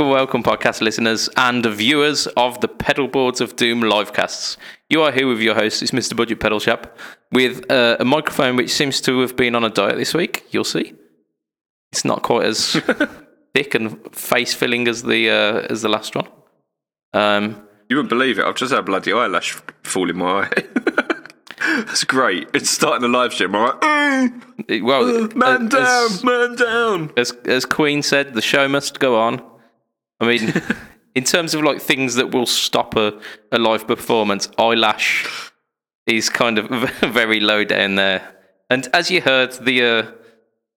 welcome, welcome, podcast listeners and viewers of the Pedalboards of Doom livecasts. You are here with your host, it's Mr. Budget Pedal Chap, with uh, a microphone which seems to have been on a diet this week. You'll see. It's not quite as thick and face filling as the uh, as the last one. Um, You wouldn't believe it. I've just had a bloody eyelash fall in my eye. That's great. It's starting the live stream. "Mm, it- well, man as- down, man down. as as Queen said, the show must go on. I mean, in terms of like things that will stop a, a live performance, eyelash is kind of very low down there. And as you heard, the uh,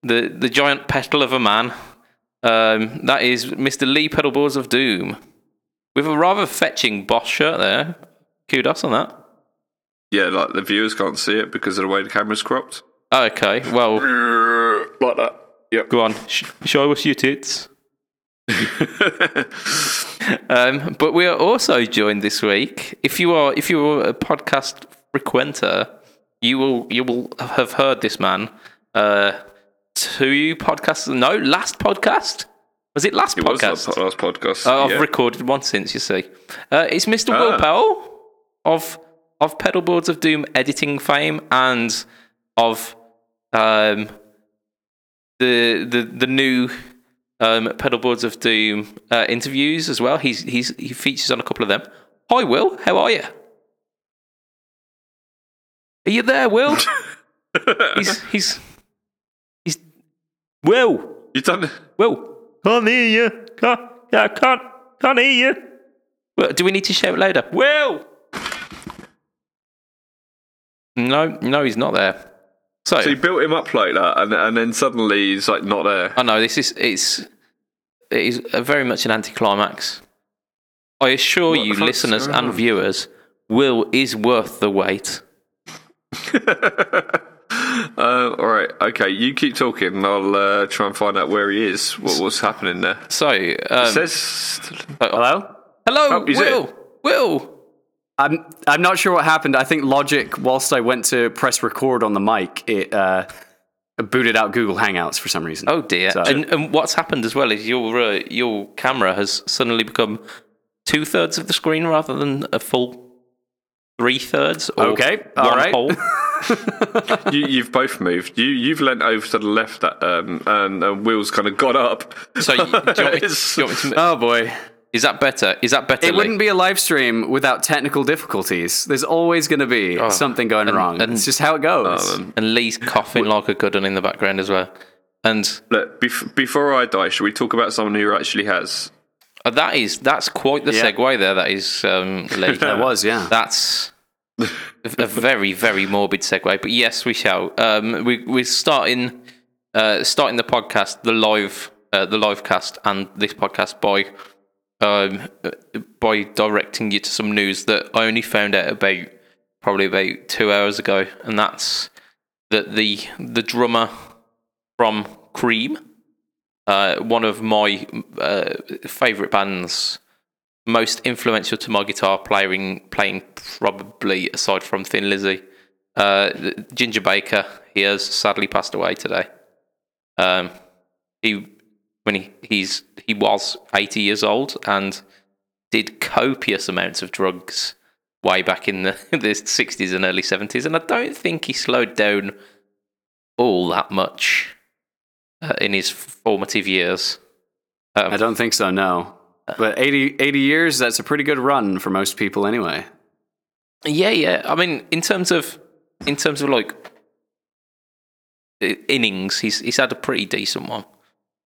the the giant petal of a man, um, that is Mr. Lee Pedalboards of Doom, with a rather fetching boss shirt there. Kudos on that. Yeah, like the viewers can't see it because of the way the camera's cropped. Okay, well, Like that. Yep. go on, sh- show us your tits. Um, but we are also joined this week. If you are if you are a podcast frequenter, you will you will have heard this man. Uh, two podcasts? No, last podcast. Was it last It podcast? last, last podcast. Uh, I've yeah. recorded one since. You see, uh, it's Mr. Will Ah. Powell of of Pedalboards of Doom editing fame and of um, the the the new um, Pedalboards of Doom uh, interviews as well. He's he's he features on a couple of them. Hi, Will. How are you? Are you there, Will? he's he's he's Will. you done. Will. Can't hear you. Can't, yeah, can't, can't hear you. Well, do we need to shout louder? Will! No, no, he's not there. So, So you built him up like that, and and then suddenly he's like not there. I know this is it's it is a very much an anticlimax. I assure What you, listeners going and on? viewers, Will is worth the wait. Uh, all right, okay. You keep talking, I'll uh, try and find out where he is. What, what's happening there? So, um, It says Hello? hello, Oh, Will. it. Will. I'm I'm not sure what happened. I think Logic, whilst I went to press record on the mic, it uh, booted out Google Hangouts for some reason. Oh dear! So- and, and what's happened as well is your uh, your camera has suddenly become two thirds of the screen rather than a full three thirds. Okay, all one right. whole. you, you've both moved. You you've leant over to the left, um, and uh, Will's kind of got up. So you, do, you want me to, It's- do you want me to- Oh boy. Is that better? Is that better? It Lee? wouldn't be a live stream without technical difficulties. There's always going to be something going wrong. and- it's just how it goes. And Lee's coughing like a good one in the background as well. And Look, bef- before I die, should we talk about someone who actually has? uh, that is that's quite the Yeah. segue there. That is um, Lee. That was, yeah. That's a very, very morbid segue. But yes, we shall. Um, we, we're starting uh, starting the podcast, the live uh, the live cast, and this podcast by um, by directing you to some news that I only found out about probably about two hours ago, and that's that the the drummer from Cream, uh, one of my uh, favorite bands most influential to my guitar playing, playing probably aside from Thin Lizzy. Uh, Ginger Baker, he has sadly passed away today. Um, he when he he's he was eighty years old and did copious amounts of drugs way back in the the sixties and early seventies, and I don't think he slowed down all that much uh, in his formative years. Um, I don't think so, no. But 80, 80 years, that's a pretty good run for most people anyway. Yeah, yeah. I mean, in terms of in terms of like innings, he's he's had a pretty decent one.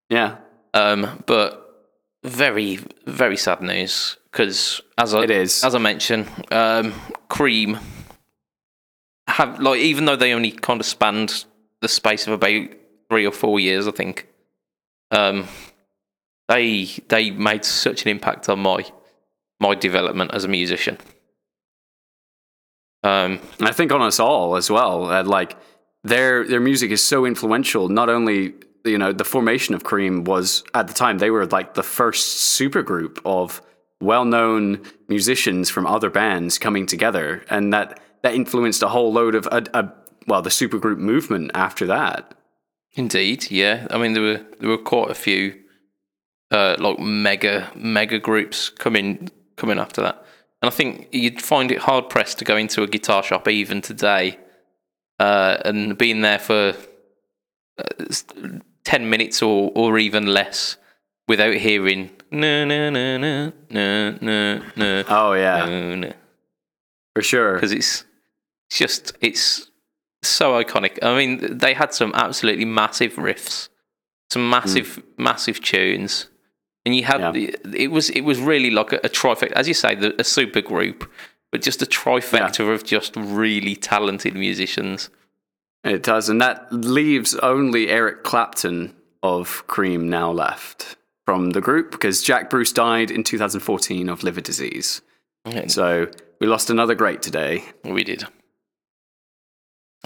Yeah, Um, but very very sad news because as I It is. as I mentioned, um, Cream have like even though they only kind of spanned the space of about three or four years, I think. Um, they they made such an impact on my my development as a musician. Um, And I think on us all as well. Uh, like their their music is so influential. Not only you know the formation of Cream was at the time they were like the first supergroup of well known musicians from other bands coming together, and that that influenced a whole load of a, a well the supergroup movement after that. Indeed, yeah. I mean, there were there were quite a few uh, like mega mega groups coming coming after that. And I think you'd find it hard pressed to go into a guitar shop even today, uh, and being there for uh, s- ten minutes or or even less without hearing no no no no no no no Oh yeah, no no for sure. because it's it's just it's so iconic. I mean, they had some absolutely massive riffs, some mm. massive massive tunes, and you had Yeah. it was it was really like a, a trifecta, as you say, the, a super group, but just a trifecta of just really talented musicians. It does, and that leaves only Eric Clapton of Cream now left from the group because Jack Bruce died in 2014 of liver disease. Okay. So we lost another great today. we did.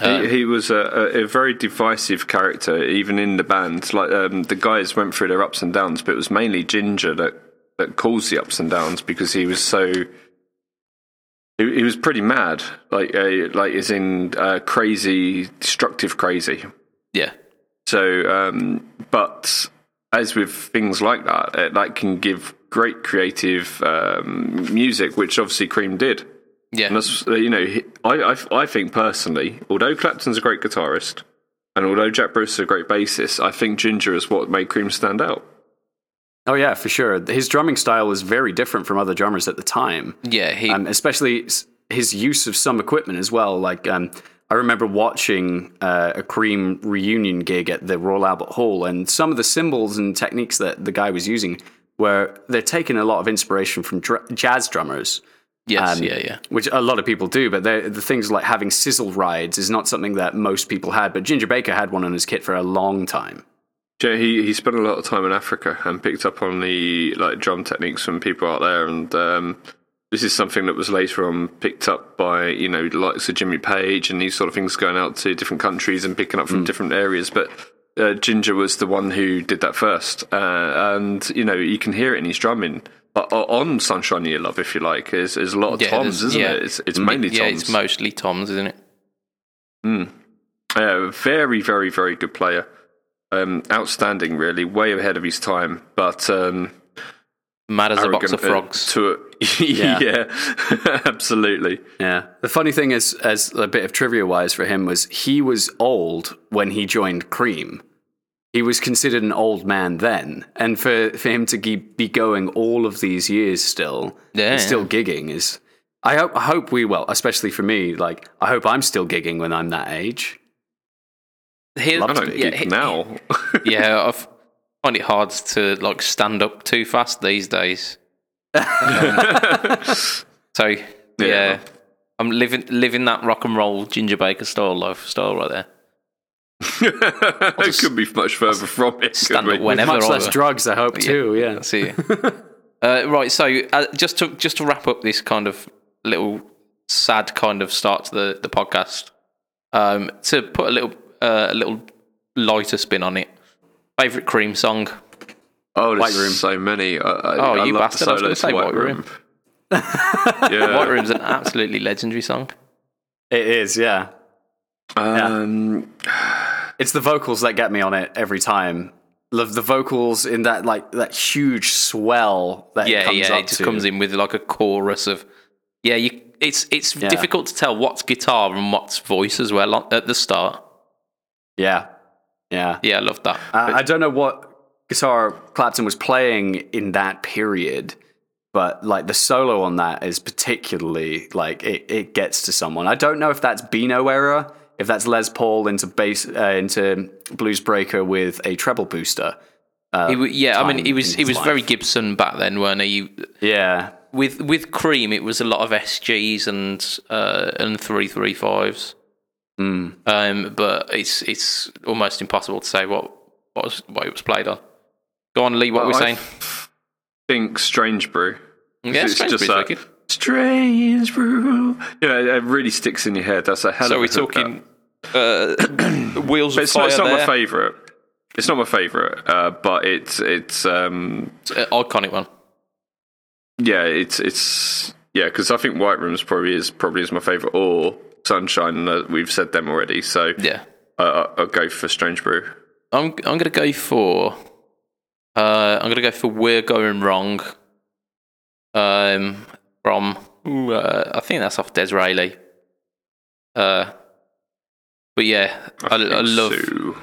He, Um, he was a, a, a very divisive character, even in the band. Like um, the guys went through their ups and downs, but it was mainly Ginger that that caused the ups and downs because he was so. He, he was pretty mad, like uh, like is in uh, crazy, destructive, crazy. yeah, So, um, but as with things like that, it, that can give great creative um, music, which obviously Cream did. yeah, And that's uh, you know, I, I I think personally, although Clapton's a great guitarist, and although Jack Bruce is a great bassist, I think Ginger is what made Cream stand out. Oh yeah, for sure. His drumming style was very different from other drummers at the time. yeah. He um, especially his use of some equipment as well. Like um, I remember watching uh, a Cream reunion gig at the Royal Albert Hall, and some of the cymbals and techniques that the guy was using were they're taking a lot of inspiration from dr- jazz drummers. yes, um, yeah, yeah. Which a lot of people do, but the things like having sizzle rides is not something that most people had. But Ginger Baker had one on his kit for a long time. Yeah, he he spent a lot of time in Africa and picked up on the like drum techniques from people out there, and um, this is something that was later on picked up by you know the likes of Jimmy Page and these sort of things going out to different countries and picking up from different areas. But uh, Ginger was the one who did that first, uh, and you know you can hear it in his drumming. Uh, on Sunshine You Love, if you like, there's, there's a lot of Yeah, toms, isn't yeah. it? It's, it's mainly yeah, toms. it's mostly Toms, isn't it? Yeah, very, very, very good player. Um, outstanding, really, way ahead of his time. But um, Mad as a box of frogs. to a, yeah, absolutely. Yeah. The funny thing is, as a bit of trivia wise for him, was he was old when he joined Cream. He was considered an old man then, and for, for him to ge- be going all of these years still, Yeah, and still gigging is. I hope, I hope we well, especially for me. Like, I hope I'm still gigging when I'm that age. Here, I don't yeah, gig now. yeah, I find it hard to like stand up too fast these days. Um, so yeah. I'm living living that rock and roll Ginger Baker style lifestyle right there. it could be much further from it. stand could up whenever. Much less drugs, I hope too. Yeah. That's it. uh, right, so uh, just to just to wrap up this kind of little sad kind of start to the, the podcast, um, to put a little uh, a little lighter spin on it. Favorite Cream song? Oh, White there's Room. so many. I, I, Oh, I you love bastard, I was The gonna solos say White White Room. White yeah. Room's an absolutely legendary song. It is, yeah. Um, It's the vocals that get me on it every time. Love the vocals in that like that huge swell that it Yeah, comes yeah, up it just to. comes in with like a chorus of yeah. You, it's it's Yeah. difficult to tell what's guitar and what's voice as well at the start. Yeah, yeah. Yeah, I love that. Uh, I don't know what guitar Clapton was playing in that period, but like the solo on that is particularly like it, it gets to someone. I don't know if that's Beano era, if that's Les Paul into bass uh, into Blues Breaker with a treble booster. Uh, He, yeah, I mean, he was he was very. Gibson back then, weren't he? You- yeah, With with Cream, it was a lot of SGs and uh, and three three fives. Mm. Um, but it's it's almost impossible to say what what was what it was played on. Go on, Lee. What were we I saying? think Strange Brew. Yeah, it's Strange just Brew's wicked. Strange Brew. Know, it really sticks in your head. That's a hell So of a we're talking uh, wheels of it's not, fire it's not my favourite. It's not my favourite, uh, but it's it's um It's an iconic one. yeah it's it's yeah because I think White Rooms probably is probably is my favourite or Sunshine. Uh, we've said them already, so Yeah, I, I, I'll go for Strange Brew. I'm I'm gonna go for Uh, I'm gonna go for "We're Going Wrong." Um, from uh, I think that's off Disraeli. Uh, but yeah, I, I, think love so.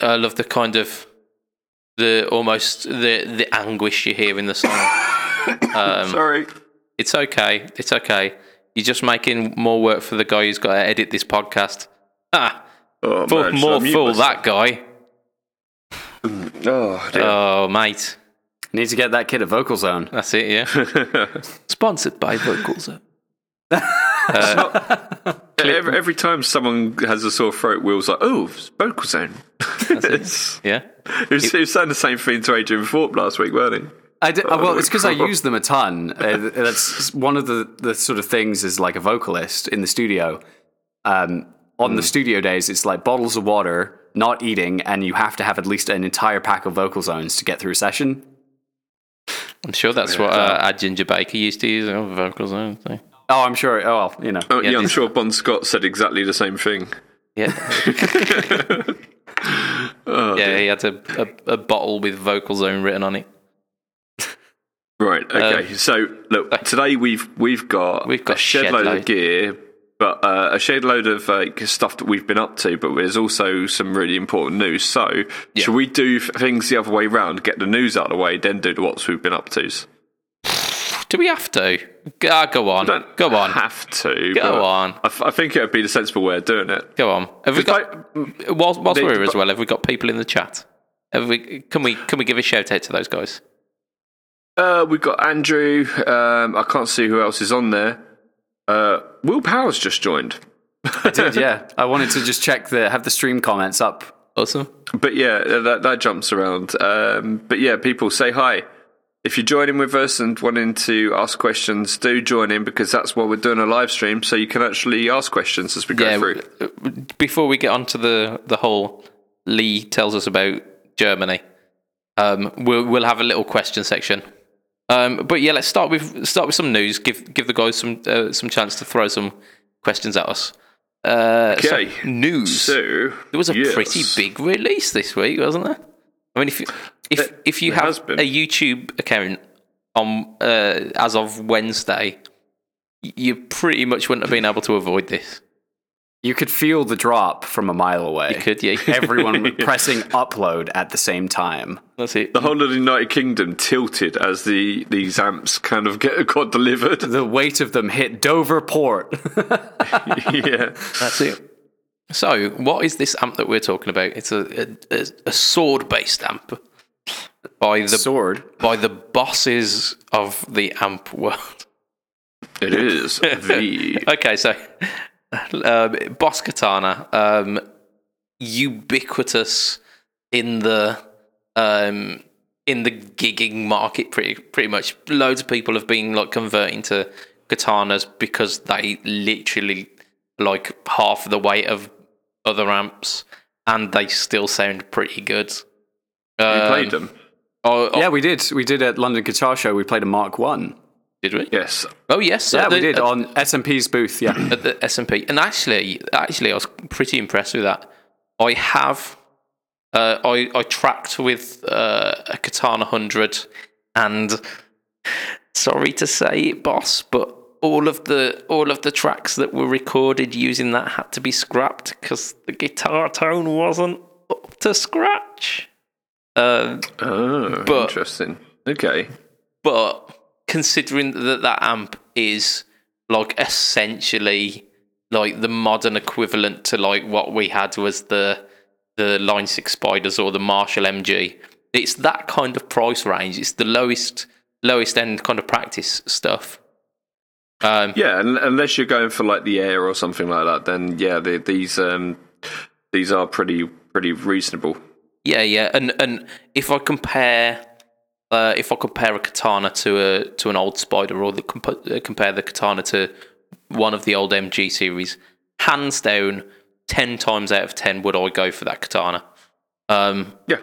I love the kind of the almost the the anguish you hear in the song. Um, Sorry. it's okay, it's okay. You're just making more work for the guy who's got to edit this podcast. Ah, Oh, fool, man, more mute fool myself? that guy. Oh, dear. Oh, mate. Need to get that kid a vocal zone. That's it, yeah. Sponsored by Vocals. every, every time someone has a sore throat, Will's like, "Oh, it's vocal zone." it's, Yeah. it was, he was saying the same thing to Adrian Thorpe last week, weren't he? I did, Oh, well, it's because I use them a ton. Uh, that's one of the, the sort of things as like a vocalist in the studio. Um, on Hmm. the studio days, it's like bottles of water, not eating, and you have to have at least an entire pack of vocal zones to get through a session. I'm sure that's what uh, our Ginger Baker used to use. Oh, vocals. I think. Oh, I'm sure. Oh, well, you know. Oh, Yeah, yeah, I'm sure Bon Scott said exactly the same thing. Yeah. Oh, yeah, he had a, a, a bottle with Vocal Zone written on it. Right. Okay. so look, today we've we've got Um, We've got a shed shed load load. of gear, but uh, a shed load of like stuff that we've been up to. But there's also some really important news. So Yeah. should we do things the other way round? Get the news out of the way, then do the what's we've been up to's. Do we have to? Ah, go on. Don't Go on. Have to. Go on. I, f- I think it would be the sensible way of doing it. Go on. Have we got like- whilst, whilst they- we're here as well? Have we got people in the chat? Have we? Can we? Can we give a shout out to those guys? Uh, we've got Andrew. Um, I can't see who else is on there. Uh, Will Powell just joined. I did, yeah. I wanted to just check the have the stream comments up. Awesome. But yeah, that, that jumps around. Um, but yeah, people say hi. If you're joining with us and wanting to ask questions, do join in because that's why we're doing a live stream, so you can actually ask questions as we go Yeah. through. Before we get on to the the whole Lee tells us about Germany, um, we'll we'll have a little question section. Um, but yeah, let's start with start with some news. Give give the guys some uh, some chance to throw some questions at us. Uh, so, Okay. news. So There was a yes. pretty big release this week, wasn't there? I mean, if you, if There- if you have a YouTube account on uh, as of Wednesday, you pretty much wouldn't have been able to avoid this. You could feel the drop from a mile away. You could, yeah. Everyone pressing upload at the same time. That's it. The whole of the United Kingdom tilted as the these amps kind of get got delivered. The weight of them hit Dover Port. yeah. That's it. So, what is this amp that we're talking about? It's a a, a sword-based amp by the Sword. by the bosses of the amp world. It is the Okay, so um, Boss Katana, um, ubiquitous in the um, in the gigging market. Pretty pretty much, loads of people have been like converting to katanas because they literally like half the weight of other amps, and they still sound pretty good. you Um, played them. Oh, oh, Yeah, we did. We did at London Guitar Show. We played a Mark One. Did we? Yes. Oh yes, Yeah, at we the- did at- on SMP's booth. Yeah. at the SMP. And actually, actually, I was pretty impressed with that. I have, uh, I I tracked with uh, a Katana hundred, and sorry to say it, boss, but all of the all of the tracks that were recorded using that had to be scrapped because the guitar tone wasn't up to scratch. Uh, Oh, But- interesting. Okay. but considering that that amp is like essentially like the modern equivalent to like what we had was the the line six spiders or the marshall mg it's that kind of price range. It's the lowest lowest end kind of practice stuff. Um Yeah, un- unless you're going for like the air or something like that, then yeah, the, these um these are pretty pretty reasonable. Yeah, yeah, and and if I compare, uh, if I compare a katana to a to an old spider, or the comp- uh, compare the katana to one of the old MG series, hands down, ten times out of ten would I go for that katana. Um, Yeah.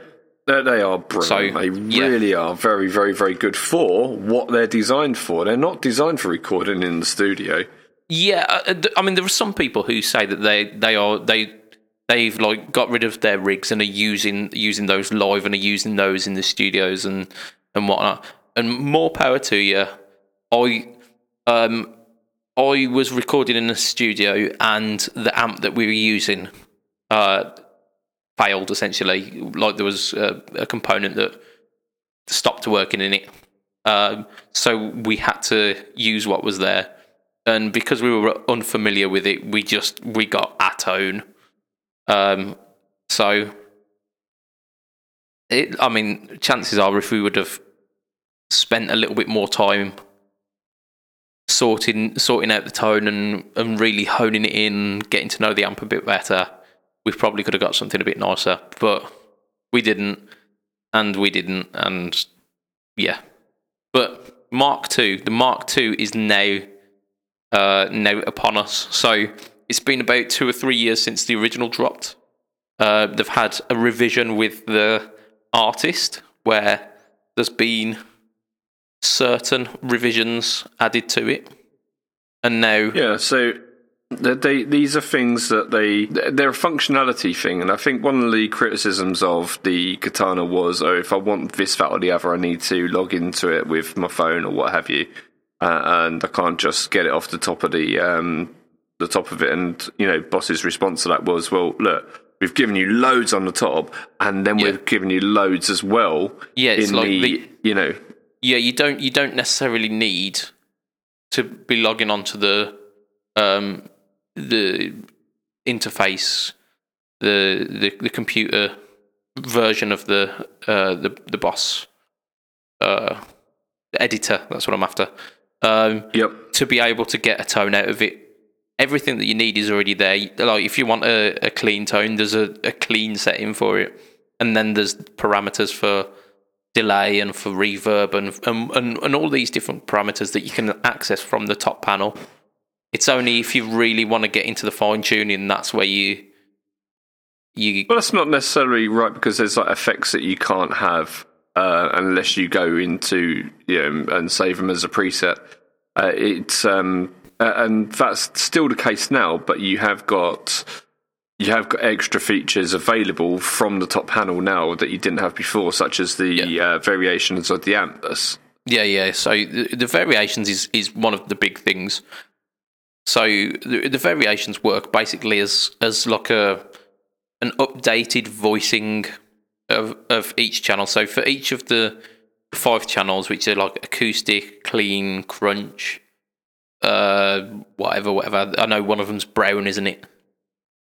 They, they are brilliant. So, they yeah. really are very, very, very good for what they're designed for. They're not designed for recording in the studio. yeah, uh, uh, I mean, there are some people who say that they they are they they've like got rid of their rigs and are using using those live and are using those in the studios and and whatnot. And more power to you. I um I was recording in a studio and the amp that we were using uh failed essentially. Like there was a, a component that stopped working in it. Um, so we had to use what was there, and because we were unfamiliar with it, we just we got Atone. Um, so it, I mean, chances are if we would have spent a little bit more time sorting sorting out the tone and and really honing it in, getting to know the amp a bit better, we probably could have got something a bit nicer. But we didn't, and we didn't, and yeah. But Mark Two, the Mark Two is now uh, now upon us. So it's been about two or three years since the original dropped. Uh, they've had a revision with the artist where there's been certain revisions added to it, and now Yeah, so they, these are things that they they're a functionality thing, and I think one of the criticisms of the Katana was, oh, if I want this, that, or the other, I need to log into it with my phone or what have you, uh, and I can't just get it off the top of the um, the top of it. And you know, boss's response to that was, well, look. We've given you loads on the top, and then Yeah. we've given you loads as well. Yeah, it's like the, the- you know, yeah, you don't you don't necessarily need to be logging onto the um the interface, the the, the computer version of the uh the the boss uh editor. That's what I'm after. Um, yep, to be able to get a tone out of it. Everything that you need is already there. Like if you want a, a clean tone, there's a, a clean setting for it, and then there's parameters for delay and for reverb and, and and and all these different parameters that you can access from the top panel. It's only if you really want to get into the fine tuning that's where you you Well, that's not necessarily right because there's like effects that you can't have uh, unless you go into you know and save them as a preset. Uh, it's um, uh, and that's still the case now, but you have got you have got extra features available from the top panel now that you didn't have before, such as the Yeah. uh, variations of the Ampus. Yeah, yeah. So the, the variations is, is one of the big things. So the, the variations work basically as as like a an updated voicing of of each channel. So for each of the five channels, which are like acoustic, clean, crunch, uh, whatever, whatever. I know one of them's brown, isn't it?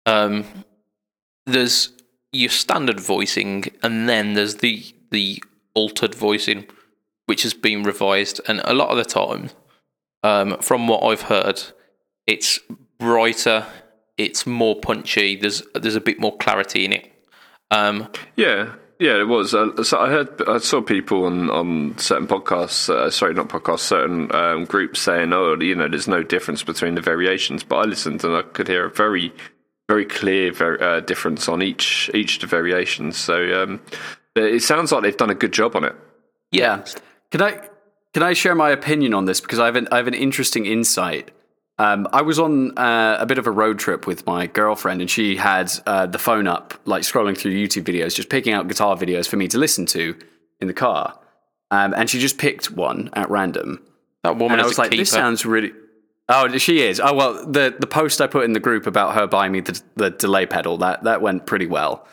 Um, there's your standard voicing, and then there's the the altered voicing, which has been revised. And a lot of the time, um, from what I've heard, it's brighter, it's more punchy. There's there's a bit more clarity in it. Um, Yeah, yeah, it was. Uh, so I heard, I saw people on on certain podcasts, uh, sorry, not podcasts, certain um, groups saying, "Oh, you know, there's no difference between the variations." But I listened and I could hear a very, very clear var- uh, difference on each each of the variations. So um, it sounds like they've done a good job on it. yeah, Can I can I share my opinion on this because I have an I have an interesting insight. Um, I was on uh, a bit of a road trip with my girlfriend, and she had uh, the phone up, like scrolling through YouTube videos, just picking out guitar videos for me to listen to in the car. Um, and she just picked one at random, that woman and I was like, keeper. "This sounds really." Oh, she is. Oh well, the the post I put in the group about her buying me the, the delay pedal that that went pretty well.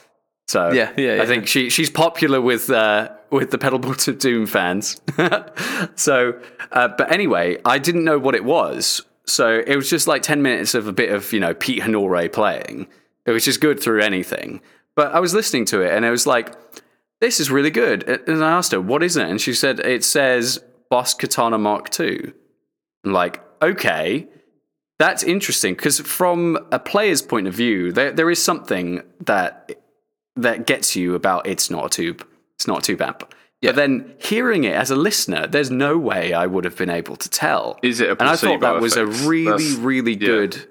So Yeah, yeah, yeah. I think she she's popular with uh, with the pedalboard of doom fans. so, uh, but anyway, I didn't know what it was. So it was just like ten minutes of a bit of you know Pete Honore playing. It was just good through anything. But I was listening to it and it was like, this is really good. And I asked her, what is it? And she said, it says Boss Katana Mark II. I'm like, okay, that's interesting because from a player's point of view, there there is something that that gets you about it's not a tube, it's not a tube. But then hearing it as a listener, there's no way I would have been able to tell. Is it a and I thought placebo that was a really, That's- really yeah. good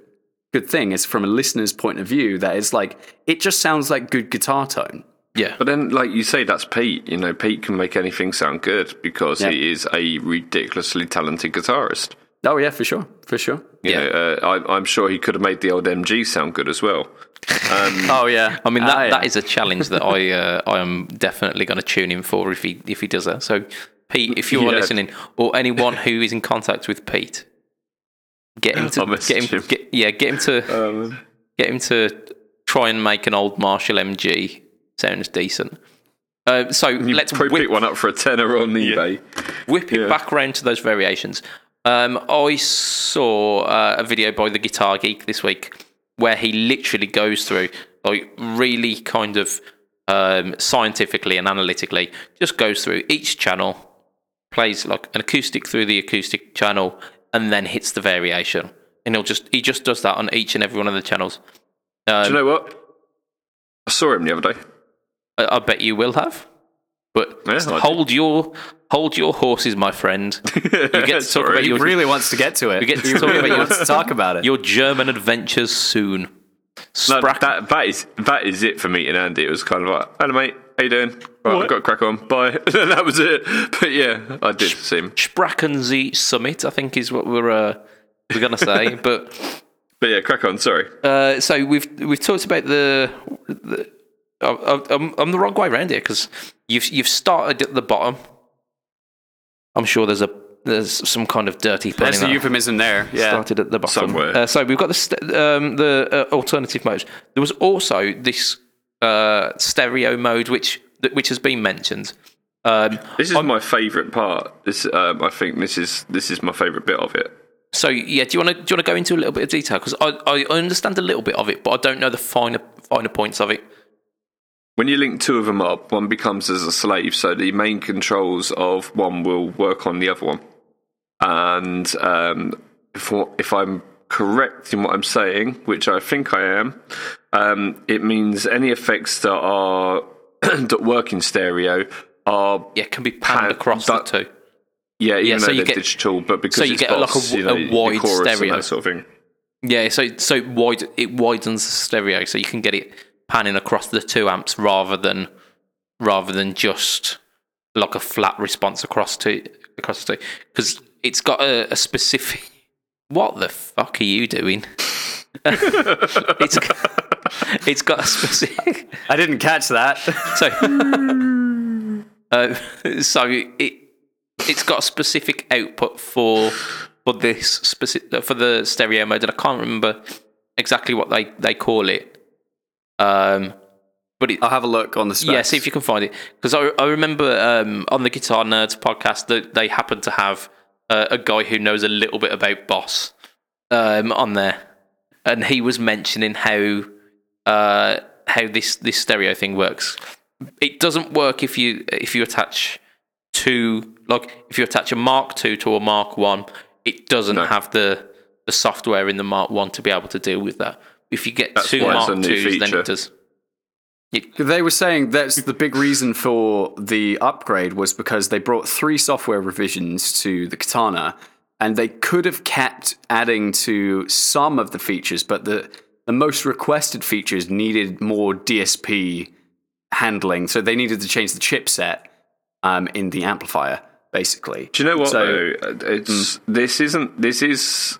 good thing. It's from a listener's point of view that it's like it just sounds like good guitar tone. yeah, But then, like you say, that's Pete. You know, Pete can make anything sound good because Yeah. he is a ridiculously talented guitarist. Oh yeah, for sure, for sure. You Yeah. know, uh, I, I'm sure he could have made the old MG sound good as well. Oh yeah. I mean, that, Ah, yeah. that is a challenge that I uh, I am definitely going to tune in for if he if he does that. So, Pete, if you're Yeah. listening, or anyone who is in contact with Pete, get him to get him, him. Get, yeah, get him to Um, get him to try and make an old Marshall MG sound decent. Uh, so you let's probably whip, pick one up for a tenner on eBay. whip it Yeah. back around to those variations. Um, I saw uh, a video by the Guitar Geek this week where he literally goes through, like, really kind of um, scientifically and analytically, just goes through each channel, plays like an acoustic through the acoustic channel, and then hits the variation. And he'll just he just does that on each and every one of the channels. Um, Do you know what? I saw him the other day. I, I bet you will have. But Yeah, hold your hold your horses, my friend. You get to talk Sorry. about He really wants to get to it. We get to talk about your- wants to talk about it. your German adventures soon. No, Sprack- that that is that is it for me and Andy. It was kind of like, hello mate, how you doing? Right, I've got to crack on. Bye. that was it. But yeah, I did see him. Sprackensee Summit, I think, is what we're uh, we're gonna say. but But yeah, crack on. Sorry. uh, so we've we've talked about the. the I- I- I'm, I'm the wrong way around here because you've you've started at the bottom. I'm sure there's a there's some kind of dirty pen There's in the that. euphemism there. Yeah. started at the bottom. Somewhere. Uh, so we've got the st- um, the uh, alternative modes. There was also this uh, stereo mode, which that- which has been mentioned. Um, This is my favourite part. This um, I think this is this is my favourite bit of it. so yeah, do you want to do you want to go into a little bit of detail because I, I understand a little bit of it, but I don't know the finer finer points of it. When you link two of them up, one becomes as a slave, so the main controls of one will work on the other one. And um, if, if I'm correct in what I'm saying, which I think I am, um, it means any effects that are that work in stereo are Yeah, can be panned Pan- across that- the two. yeah, even so though you they're get- digital, but because so you it's get like a boss, you know, a wide stereo. that sort of thing. Yeah, so so it wide it widens the stereo, so you can get it panning across the two amps rather than rather than just like a flat response across to across the two because it's got a, a specific. What the fuck are you doing? it's got, it's got a specific. I didn't catch that. So, uh, so it it's got a specific output for for this specific for the stereo mode, and I can't remember exactly what they they call it. Um, but it, I'll have a look on the specs. yeah, see if you can find it because I, I remember um, on the Guitar Nerds podcast that they happen to have uh, a guy who knows a little bit about Boss um, on there, and he was mentioning how uh, how this this stereo thing works. It doesn't work if you if you attach two like if you attach a Mark two to a Mark one, it doesn't No. have the the software in the Mark one to be able to deal with that. If you get That's two why it's Mark a new twos, then feature. it does. They were saying that's the big reason for the upgrade was because they brought three software revisions to the Katana, and they could have kept adding to some of the features, but the the most requested features needed more DSP handling, so they needed to change the chipset um, in the amplifier, basically. Do you know what? So- though? It's this isn't this is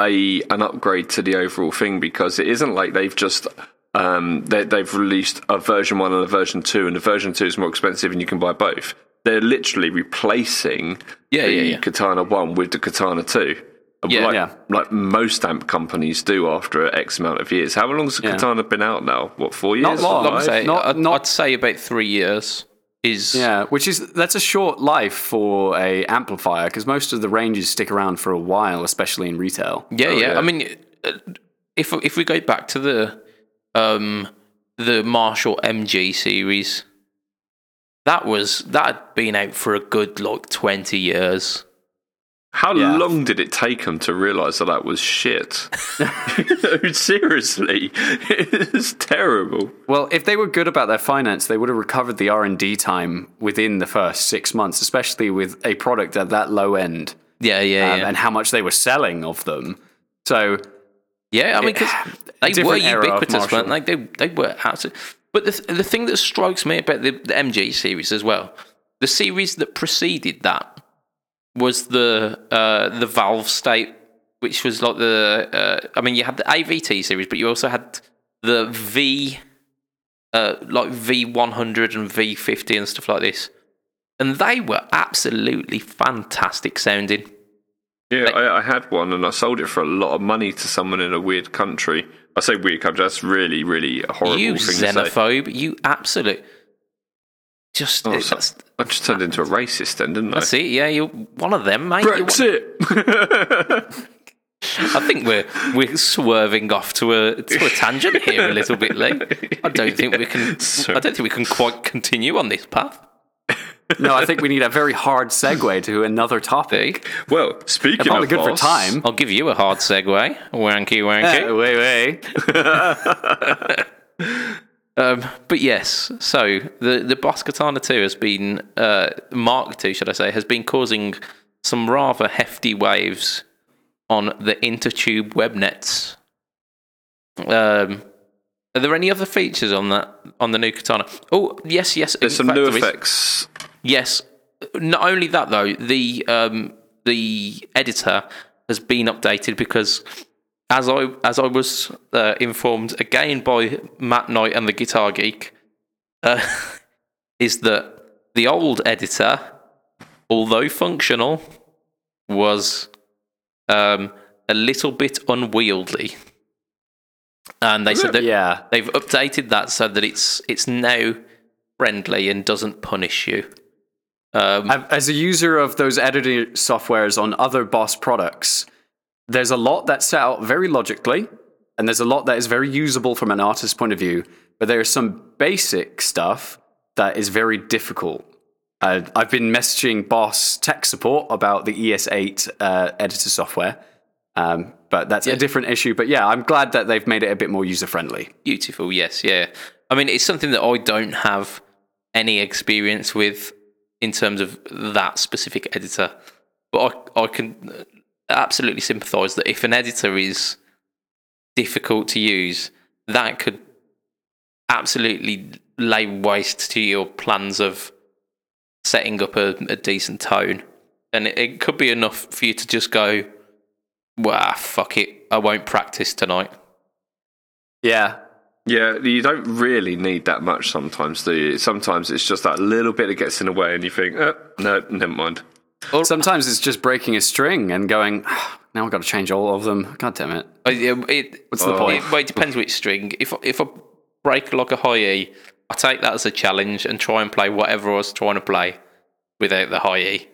a an upgrade to the overall thing because it isn't like they've just um, they, they've released a version one and a version two, and the version two is more expensive, and you can buy both. They're literally replacing Yeah, the yeah, yeah. Katana one with the Katana two. Yeah. like, Yeah. like most amp companies do after X amount of years. How long's the Yeah. Katana been out now? What four years? Not long. I Five? say, Not- I'd, not- I'd say about three years is Yeah, which is that's a short life for a amplifier because most of the ranges stick around for a while, especially in retail. yeah, yeah. yeah. I mean, if if we go back to the um the Marshall MG series, that was that had been out for a good like twenty years. How Yeah. long did it take them to realise that that was shit? Seriously, it's terrible. Well, if they were good about their finance, they would have recovered the R and D time within the first six months, especially with a product at that low end Yeah, yeah, um, yeah. and how much they were selling of them. So yeah, I mean, because they were different era of ubiquitous, weren't Marshall. they? They they were absolutely. But the the thing that strikes me about the, the MG series as well, the series that preceded that was the uh, the Valve state, which was like the. Uh, I mean, you had the AVT series, but you also had the V, uh, like V one hundred and V fifty and stuff like this, and they were absolutely fantastic sounding. Yeah, Like- I, I had one and I sold it for a lot of money to someone in a weird country. I say weird country. That's really, really horrible you thing to say. xenophobe, you absolute. Just Oh, uh, so- that's, I just turned into a racist then, didn't I? that's it. Yeah, you're one of them, mate. You're one- Brexit. I think we're we're swerving off to a to a tangent here a little bit, Lee. I don't think we can. Sorry. I don't think we can quite continue on this path. No, I think we need a very hard segue to another topic. See, well, speaking Probably of good for time. I'll give you a hard segue. Wanky, wanky. wait, wait. Um, but yes, so the the Boss Katana 2 has been uh, Mark 2, should I say, has been causing some rather hefty waves on the intertube webnets. Um, are there any other features on that on the new Katana? Oh, yes, yes. There's some fact new effects. Yes. Not only that though, the um, the editor has been updated because as I as I was uh, informed again by Matt Knight and the Guitar Geek, uh, is that the old editor, although functional, was um, a little bit unwieldy. And they said that Yeah. they've updated that so that it's it's now friendly and doesn't punish you. Um, As a user of those editing softwares on other Boss products, there's a lot that's set out very logically, and there's a lot that is very usable from an artist's point of view. But there's some basic stuff that is very difficult. Uh, I've been messaging Boss tech support about the ES8 uh, editor software, um, but that's Yeah. a different issue. But yeah, I'm glad that they've made it a bit more user friendly. beautiful, yes, yeah. I mean, it's something that I don't have any experience with in terms of that specific editor, but I, I can absolutely sympathise that if an editor is difficult to use, that could absolutely lay waste to your plans of setting up a, a decent tone. And it, it could be enough for you to just go, well, ah, fuck it, I won't practice tonight. Yeah, Yeah, you don't really need that much sometimes, do you? Sometimes it's just that little bit that gets in the way, and you think, oh, no, never mind. Sometimes it's just breaking a string and going. Now I've got to change all of them. God damn it! Yeah, It, What's the point? It, well, it depends which string. If if I break like a high E, I take that as a challenge and try and play whatever I was trying to play without the high E.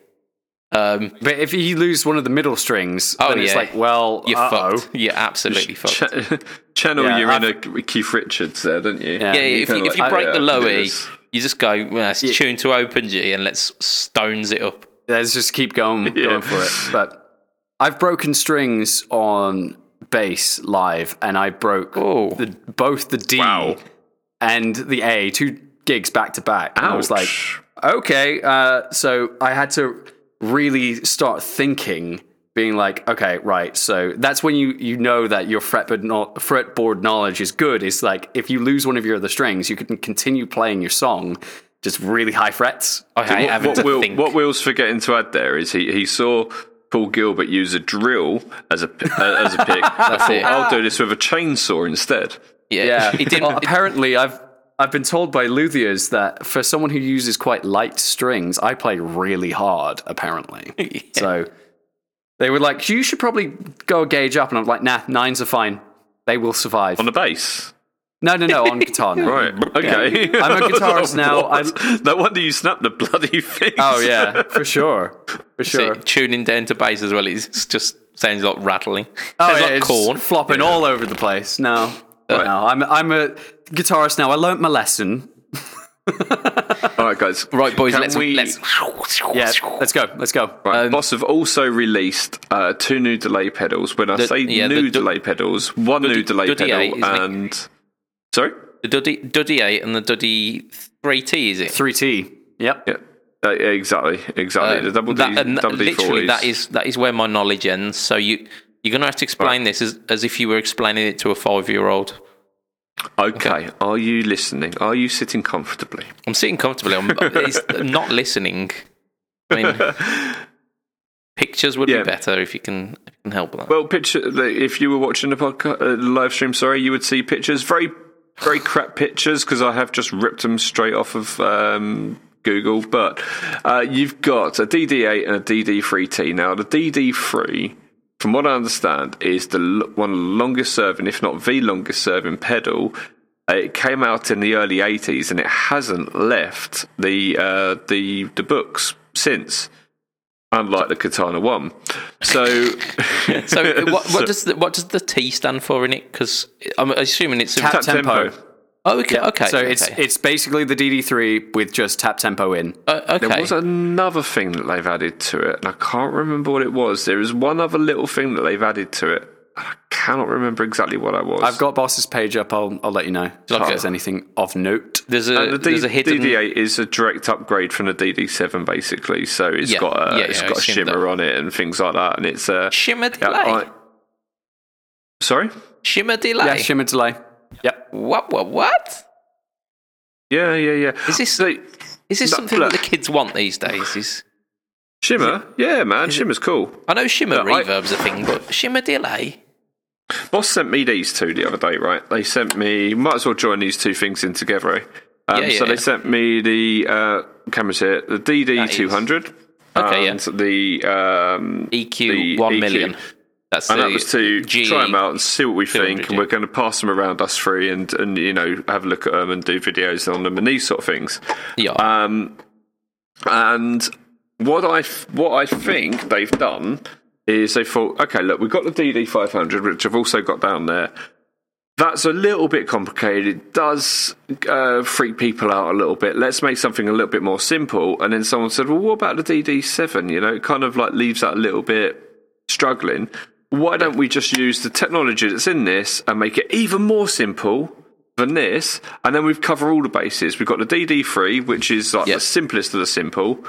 Um, But if you lose one of the middle strings, Oh, then it's yeah. like, well, you're uh-oh. fucked. You're absolutely fucked. Ch- channel Yeah, your I've- inner Keith Richards there, don't you? Yeah. yeah, you if, kinda you, if you like, break yeah, the low E, you just go, well, it's tuned to open G and let's stones it up. Let's just keep going, Yeah. going for it. But I've broken strings on bass live, and I broke Oh. the, both the D Wow. and the A, two gigs back to back. And I was like, okay. Uh, so I had to really start thinking, being like, okay, right. So that's when you you know that your fretboard no- fretboard knowledge is good. Is like if you lose one of your other strings, you can continue playing your song, just really high frets. I hate having what, to Will, what Will's forgetting to add there is he, he saw Paul Gilbert use a drill as a p- uh, as a pick. I thought it. I'll do this with a chainsaw instead. yeah, Yeah. it didn't. Well, apparently, I've I've been told by luthiers that for someone who uses quite light strings, I play really hard. Apparently, so they were like, "You should probably go a gauge up," and I'm like, "Nah, nines are fine. They will survive." On the bass. No, no, no, on guitar now. Right. Okay. I'm a guitarist now. I- no wonder you snapped the bloody thing. Oh yeah, for sure, for See, sure. tuning down to bass as well. It just sounds like rattling. Oh sounds yeah, like it's Korn. flopping all over the place. No, no, I'm I'm a guitarist now. I learnt my lesson. All right, guys. Right, boys, Can let's we- let's. Yeah, let's go, let's go. Right, Um, Boss have also released uh, two new delay pedals. When I The- say yeah, new the delay pedals, one Duddy- new delay pedal 8, isn't and sorry, The Duddy, Duddy 8 and the Duddy 3T, is it? Three T. Yep. yeah, uh, yeah, exactly, exactly. the double D, Uh, that, and double D literally, 40s. that is that is where my knowledge ends. So you you're gonna have to explain this as as if you were explaining it to a five year old. okay. Are you listening? Are you sitting comfortably? I'm sitting comfortably. I'm, it's not listening. I mean, Pictures would Yeah. be better if you can if you can help with that. Well, picture if you were watching the podcast uh, live stream, sorry, you would see pictures, very very crap pictures because I have just ripped them straight off of um, Google. But uh, you've got a DD8 and a DD3T. Now, the DD3, from what I understand, is the l- one longest serving, if not the longest serving pedal. Uh, It came out in the early '80s, and it hasn't left the uh, the the books since. Unlike the Katana One, so So what, what does the, what does the T stand for in it? Because I'm assuming it's a, Tap Tap tempo. tempo. Oh, okay, okay. So okay. it's it's basically the DD3 with just tap tempo in. Uh, okay. There was another thing that they've added to it, and I can't remember what it was. There is one other little thing that they've added to it. And I cannot remember exactly what I was. I've got boss's page up. I'll I'll let you know if Okay. there's anything of note. there's a the D- there's a hidden DD8 is a direct upgrade from the DD7, basically. So it's Yeah, got a, yeah, it's yeah, got a I've seen shimmer that. on it and things like that, and it's uh, shimmer yeah, delay. I- sorry. Shimmer delay. Yeah, shimmer delay. Yep. what what what? Yeah, yeah, yeah. Is this So, is this No, something look. that the kids want these days? Is shimmer? Yeah, man, shimmer's cool. I know shimmer No, reverb's a thing, but shimmer delay. Boss sent me these two the other day, right? They sent me. Might as well join these two things in together. Eh? Um, Yeah, yeah, so they yeah. sent me the uh, cameras here, the DD two hundred, Okay, and the um, EQ the one EQ. million. That's And that was to GE. try them out and see what we think, and we're going to pass them around us free, and and you know have a look at them and do videos on them and these sort of things. Yeah. Um, and what I what I think they've done is they thought, okay, look, we've got the DD five hundred, which I've also got down there. That's a little bit complicated. It does uh, freak people out a little bit. Let's make something a little bit more simple. And then someone said, well, what about the DD7? You know, it kind of like leaves that a little bit struggling. Why don't we just use the technology that's in this and make it even more simple than this? And then we've covered all the bases. We've got the DD3, which is like Yep. the simplest of the simple.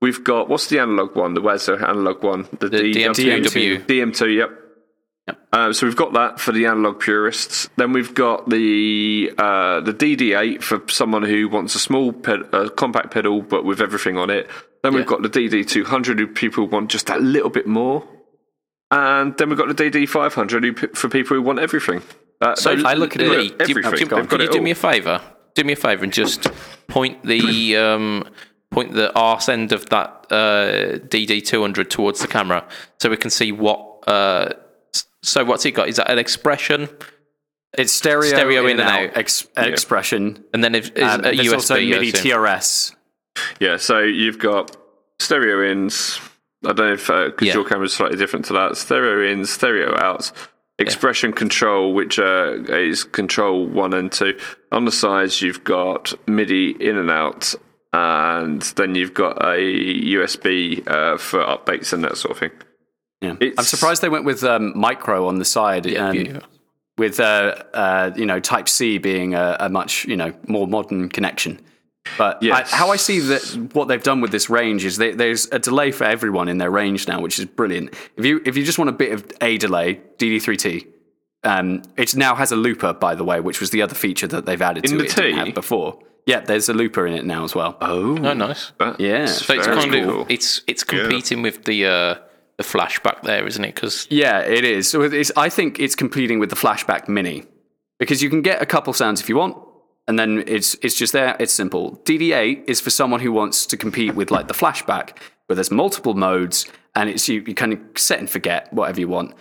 We've got what's the analog one? The where's the analog one? The, The DMW. DM2, yep. Uh, so we've got that for the analog purists. Then we've got the uh, the DD8 for someone who wants a small ped- uh, compact pedal but with everything on it. Then we've Yeah. got the DD200 who people want just that little bit more. And then we've got the DD500 who, p- for people who want everything. Uh, So they've- I look at it- Lee, do, everything. do, They've could got you do all. me a favour? Do me a favour and just point the um, point the arse end of that uh, DD two hundred towards the camera so we can see what. Uh, so what's it got? Is that an expression? It's stereo, Stereo in and out. ex- expression. And then if, is Um, a there's USB. also MIDI. TRS. Yeah, so you've got stereo ins. I don't know if because Yeah. your camera's slightly different to that. Stereo ins, stereo outs, expression control, which uh, is control one and two. On the sides, you've got MIDI in and out, and then you've got a USB uh, for updates and that sort of thing. Yeah. I'm surprised they went with um, micro on the side. um, beautiful. with uh, uh, you know Type C being a, a much you know more modern connection. But Yes. I, how I see that what they've done with this range is they, there's a delay for everyone in their range now, which is brilliant. If you if you just want a bit of a delay, DD3T. Um, it now has a looper, by the way, which was the other feature that they've added In to the it. It didn't have before. Yeah, there's a looper in it now as well. Oh, Oh, nice. Yeah. So it's very kind cool. of it's it's competing with the uh, the flashback there, isn't it? Because Yeah, it is. So it's, I think it's competing with the Flashback Mini because you can get a couple sounds if you want, and then it's it's just there. It's simple. DD8 is for someone who wants to compete with like the Flashback, where there's multiple modes and it's you, you kind of set and forget whatever you want.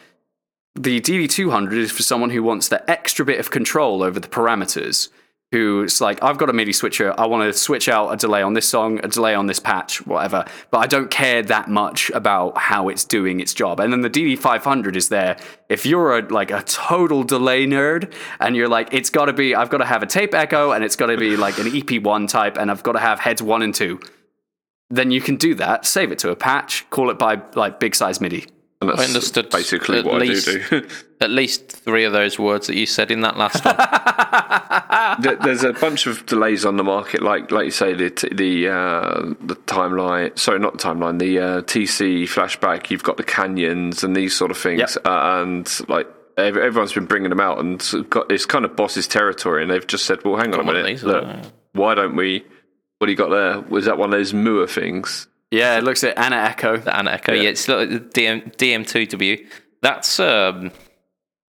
The DD200 is for someone who wants the extra bit of control over the parameters. Who's like, I've got a MIDI switcher. I want to switch out a delay on this song, a delay on this patch, whatever. But I don't care that much about how it's doing its job. And then the DD500 is there. If you're a like a total delay nerd and you're like, it's got to be, I've got to have a tape echo and it's got to be like an EP1 type and I've got to have heads one and two. Then you can do that. Save it to a patch. Call it by like big size MIDI. And that's I understood basically at what least- I do. do. at least three of those words that you said in that last one. There's a bunch of delays on the market, like like you say, the the uh, the timeline. Sorry, not the timeline. The uh, TC flashback. You've got the canyons and these sort of things, Yep. uh, and like everyone's been bringing them out, and got it's kind of boss's territory. And they've just said, "Well, hang on a one of minute, these, look, why don't we? What do you got there? Was that one of those Mooer things?" Yeah, it looks at Ana Echo. The Ana Echo. Yeah, Yeah. it's like the DM DM2W. That's um,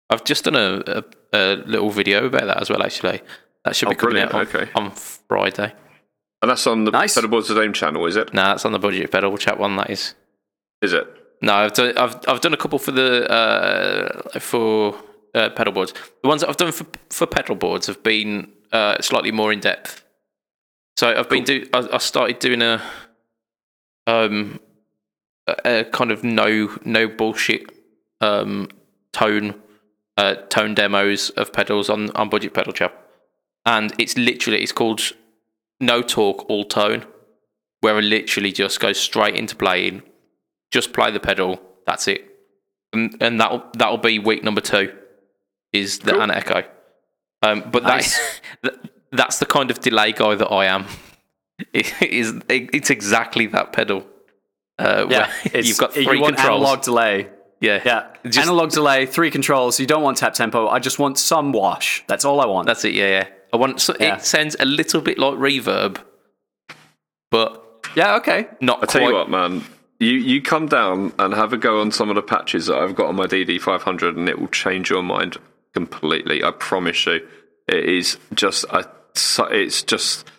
I've just done a, a, a little video about that as well. Actually, that should be Oh, coming out on, okay. on Friday. And that's on the Nice. Pedalboards of Doom channel, is it? No, that's on the budget pedal chat one. That is. Is it? No, I've done I've I've done a couple for the uh, for uh, pedal boards. The ones that I've done for for pedal boards have been uh, slightly more in depth. So I've been do I, I started doing a um a, a kind of no no bullshit um tone uh, tone demos of pedals on on budget pedal chap, and it's literally it's called no talk all tone, where I literally just go straight into playing just play the pedal. That's it, and, and that'll that'll be week number two. Is the Cool. Echo, um, but Nice. that that's the kind of delay guy that I am. It is it's exactly that pedal. Uh, Yeah, where you've got three you want controls. analog delay. yeah, Yeah, Just- analog delay, three controls. You don't want tap tempo. I just want some wash. That's all I want. That's it. Yeah, yeah. I want so Yeah. it sounds a little bit like reverb, but yeah, okay. not I tell quite. you what, man. You you come down and have a go on some of the patches that I've got on my DD500, and it will change your mind completely. I promise you. It is just a. It's just.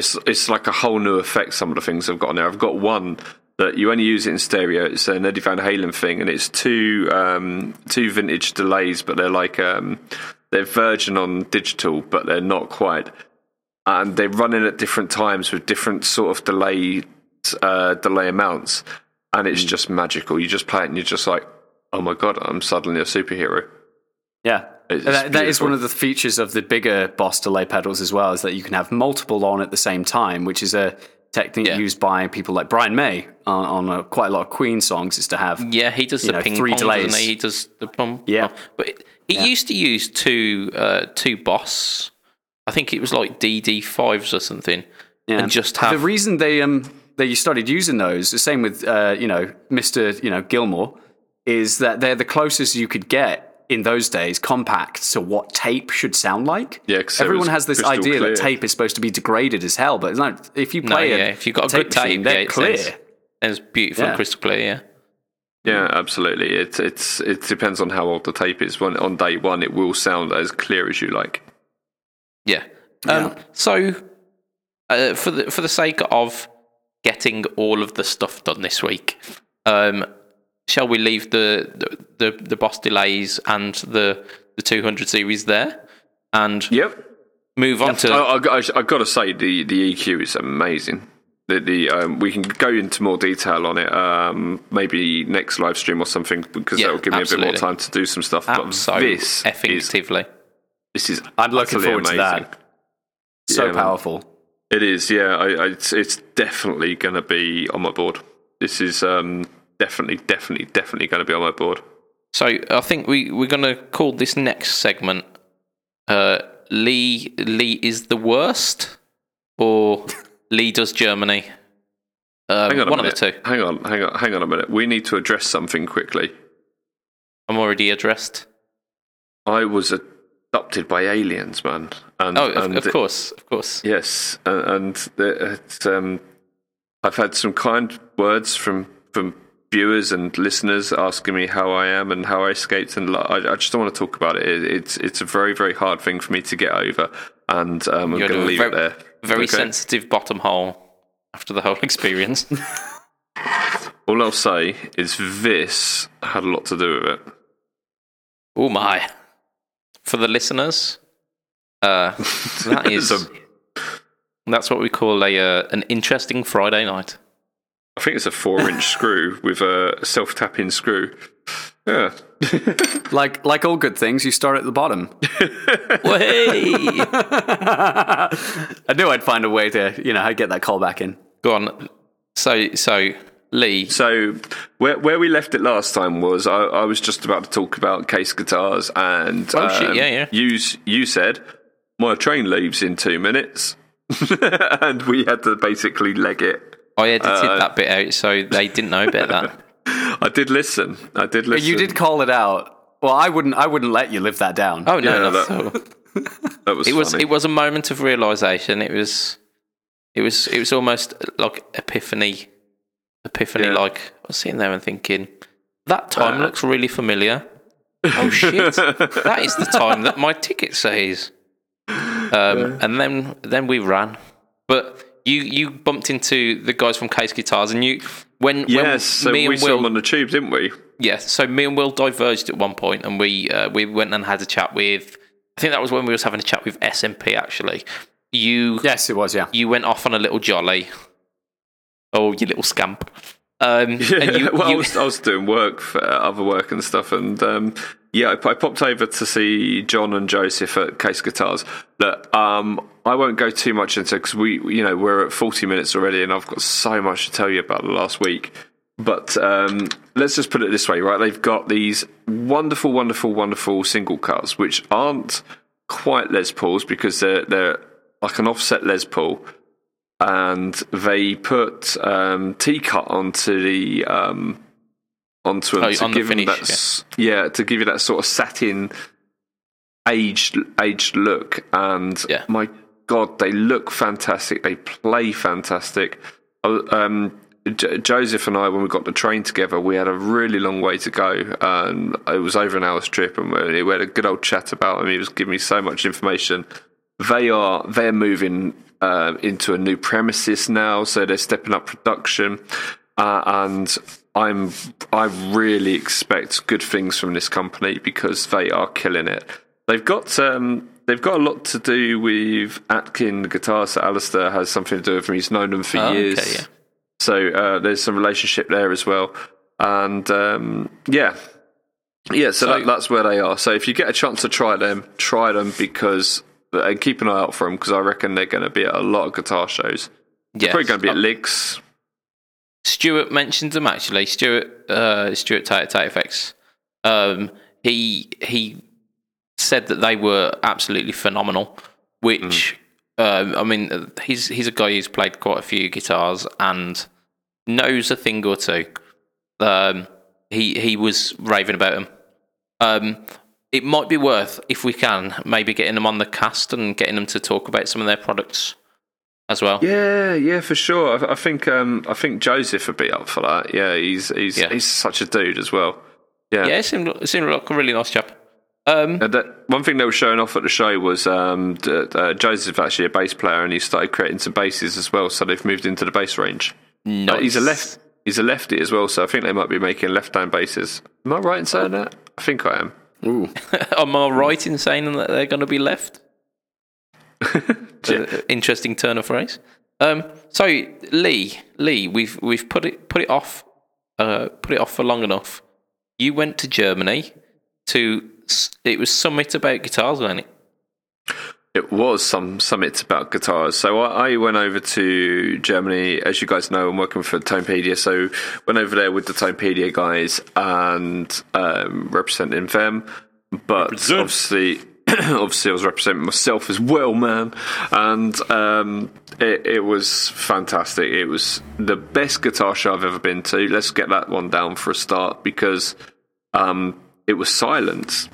It's it's like a whole new effect. Some of the things I've got on there. I've got one that you only use it in stereo. It's an Eddie Van Halen thing, and it's two um, two vintage delays, but they're like um, they're Virgin on digital, but they're not quite and they're running at different times with different sort of delay uh, delay amounts, and it's just magical. You just play it, and you're just like, "Oh my god, I'm suddenly a superhero." Yeah. That, that is one of the features of the bigger Boss delay pedals as well, is that you can have multiple on at the same time, which is a technique Yeah. used by people like Brian May on, on uh quite a lot of Queen songs, is to have. Yeah, he does the know, ping three pong, delays. he? He does the pom. Yeah. pom. but he used to use two uh, two boss. I think it was like DD fives or something, Yeah. and just have the reason they um they started using those, the same with uh, you know Mister you know Gilmour, is that they're the closest you could get in those days, compact to what tape should sound like. Yeah, 'cause it everyone has this idea clear. that tape is supposed to be degraded as hell, but it's not. If you no, play yeah. If you've got a good machine, tape, they're yeah, it clear. sounds, sounds beautiful, Yeah. and crystal clear. Yeah. Yeah, absolutely. It it's it depends on how old the tape is. When on day one, it will sound as clear as you like. Yeah. Um, So, uh, for the for the sake of getting all of the stuff done this week, um, shall we leave the, the the the boss delays and the the 200 series there, and Yep. move on to I, I, I got to say the the EQ is amazing. The, the um, we can go into more detail on it. Um, maybe next live stream or something because Yeah, that will give me a bit more time to do some stuff. But so this is effectively. this is I'm looking utterly forward to that. So Yeah, man. powerful. It is, yeah. I, I, it's, it's definitely going to be on my board. This is um, definitely, definitely, definitely going to be on my board. So I think we we're gonna call this next segment uh, Lee Lee is the worst or Lee does Germany. Um, Hang on a one of minute. the two. Hang on, hang on, hang on a minute. We need to address something quickly. I'm already addressed. I was adopted by aliens, man. And, Oh, of, and of course, of course. Yes, and, and it's, um, I've had some kind words from from viewers and listeners asking me how I am and how I escaped, and I, I just don't want to talk about it. it. It's it's a very very hard thing for me to get over, and um, I'm going to leave very, it there. Very Okay? sensitive bottom hole after the whole experience. All I'll say is this had a lot to do with it. oh my! For the listeners, uh, that is a- that's what we call a uh, an interesting Friday night. I think it's a four inch screw with a self tapping screw. Yeah. Like like all good things, you start at the bottom. Way! I knew I'd find a way to you know get that call back in. Go on. So so Lee, So where where we left it last time was I, I was just about to talk about case guitars and Oh, shit, um, yeah, yeah. You you said my train leaves in two minutes, and we had to basically leg it. I edited Uh, that bit out so they didn't know about that. I did listen. I did listen. You did call it out. Well, I wouldn't. I wouldn't let you live that down. Oh no, Yeah, not that- at. That was It was funny. it was a moment of realization. It was it was it was almost like epiphany epiphany. Yeah. Like I was sitting there and thinking, that time looks really familiar. Oh shit! that is the time that my ticket says. Um, And then then we ran, but you you bumped into the guys from Case Guitars, and you when Yes, when so me we and saw them on the tube, didn't we? yeah, so me and Will diverged at one point, and we uh, we went and had a chat with. I think that was when we was having a chat with SMP. Actually, you Yes, it was. Yeah. you went off on a little jolly. Oh, you little scamp! Um, Yeah, and you, well, I, was, I was doing work for other work and stuff, and um, yeah, I, I popped over to see John and Joseph at Case Guitars. Look, um, I won't go too much into because we, you know, we're at forty minutes already, and I've got so much to tell you about the last week. But um, let's just put it this way, right? They've got these wonderful, wonderful, wonderful single cuts, which aren't quite Les Pauls because they're they're like an offset Les Paul and they put um, T cut onto the um, onto them Oh, to on the give them finish, that s- yeah. to give you that sort of satin aged aged look. And Yeah. my God, they look fantastic. They play fantastic. Uh, Um, J- Joseph and I, when we got the train together, we had a really long way to go. And it was over an hour's trip, and we we had a good old chat about them. He was giving me so much information they are they're moving uh, into a new premises now, so they're stepping up production, uh, and I'm I really expect good things from this company because they are killing it. They've got um, they've got a lot to do with Atkin Guitar. So Alistair has something to do with them. He's known them for Oh, okay, years, yeah. so uh, there's some relationship there as well, and um, yeah. Yeah, so, So- that, that's where they are. So if you get a chance to try them, try them because and keep an eye out for them because I reckon they're going to be at a lot of guitar shows. yes. Probably going to be at Ligs. Stuart mentioned them actually. Stuart, uh, Stuart Tate Tate Effects. Um, he he said that they were absolutely phenomenal. Which um, I mean, he's he's a guy who's played quite a few guitars and knows a thing or two. Um, he he was raving about them. Um, it might be worth if we can maybe getting them on the cast and getting them to talk about some of their products as well. Yeah, yeah, for sure. I, I think um, I think Joseph would be up for that. Yeah, he's he's Yeah. he's such a dude as well. Yeah. Yeah, it seemed, it seemed like a really nice chap. Um, And that, one thing they were showing off at the show was um, d- uh, Joseph actually a bass player, and he started creating some basses as well. So they've moved into the bass range. nice. Uh, he's a left. He's a lefty as well, so I think they might be making left-hand basses. Am I right in saying that? I think I am. Ooh. Am I right in saying that they're going to be left? Uh, interesting turn of phrase. Um, so Lee, Lee, we've we've put it put it off, uh, put it off for long enough. You went to Germany to s- it was summit about guitars, wasn't it? It was some summits about guitars. So I, I went over to Germany. As you guys know, I'm working for Tonepedia. So went over there with the Tonepedia guys and um, representing them. But obviously, obviously, I was representing myself as well, man. And um, it, it was fantastic. It was the best guitar show I've ever been to. Let's get that one down for a start because um, it was silent.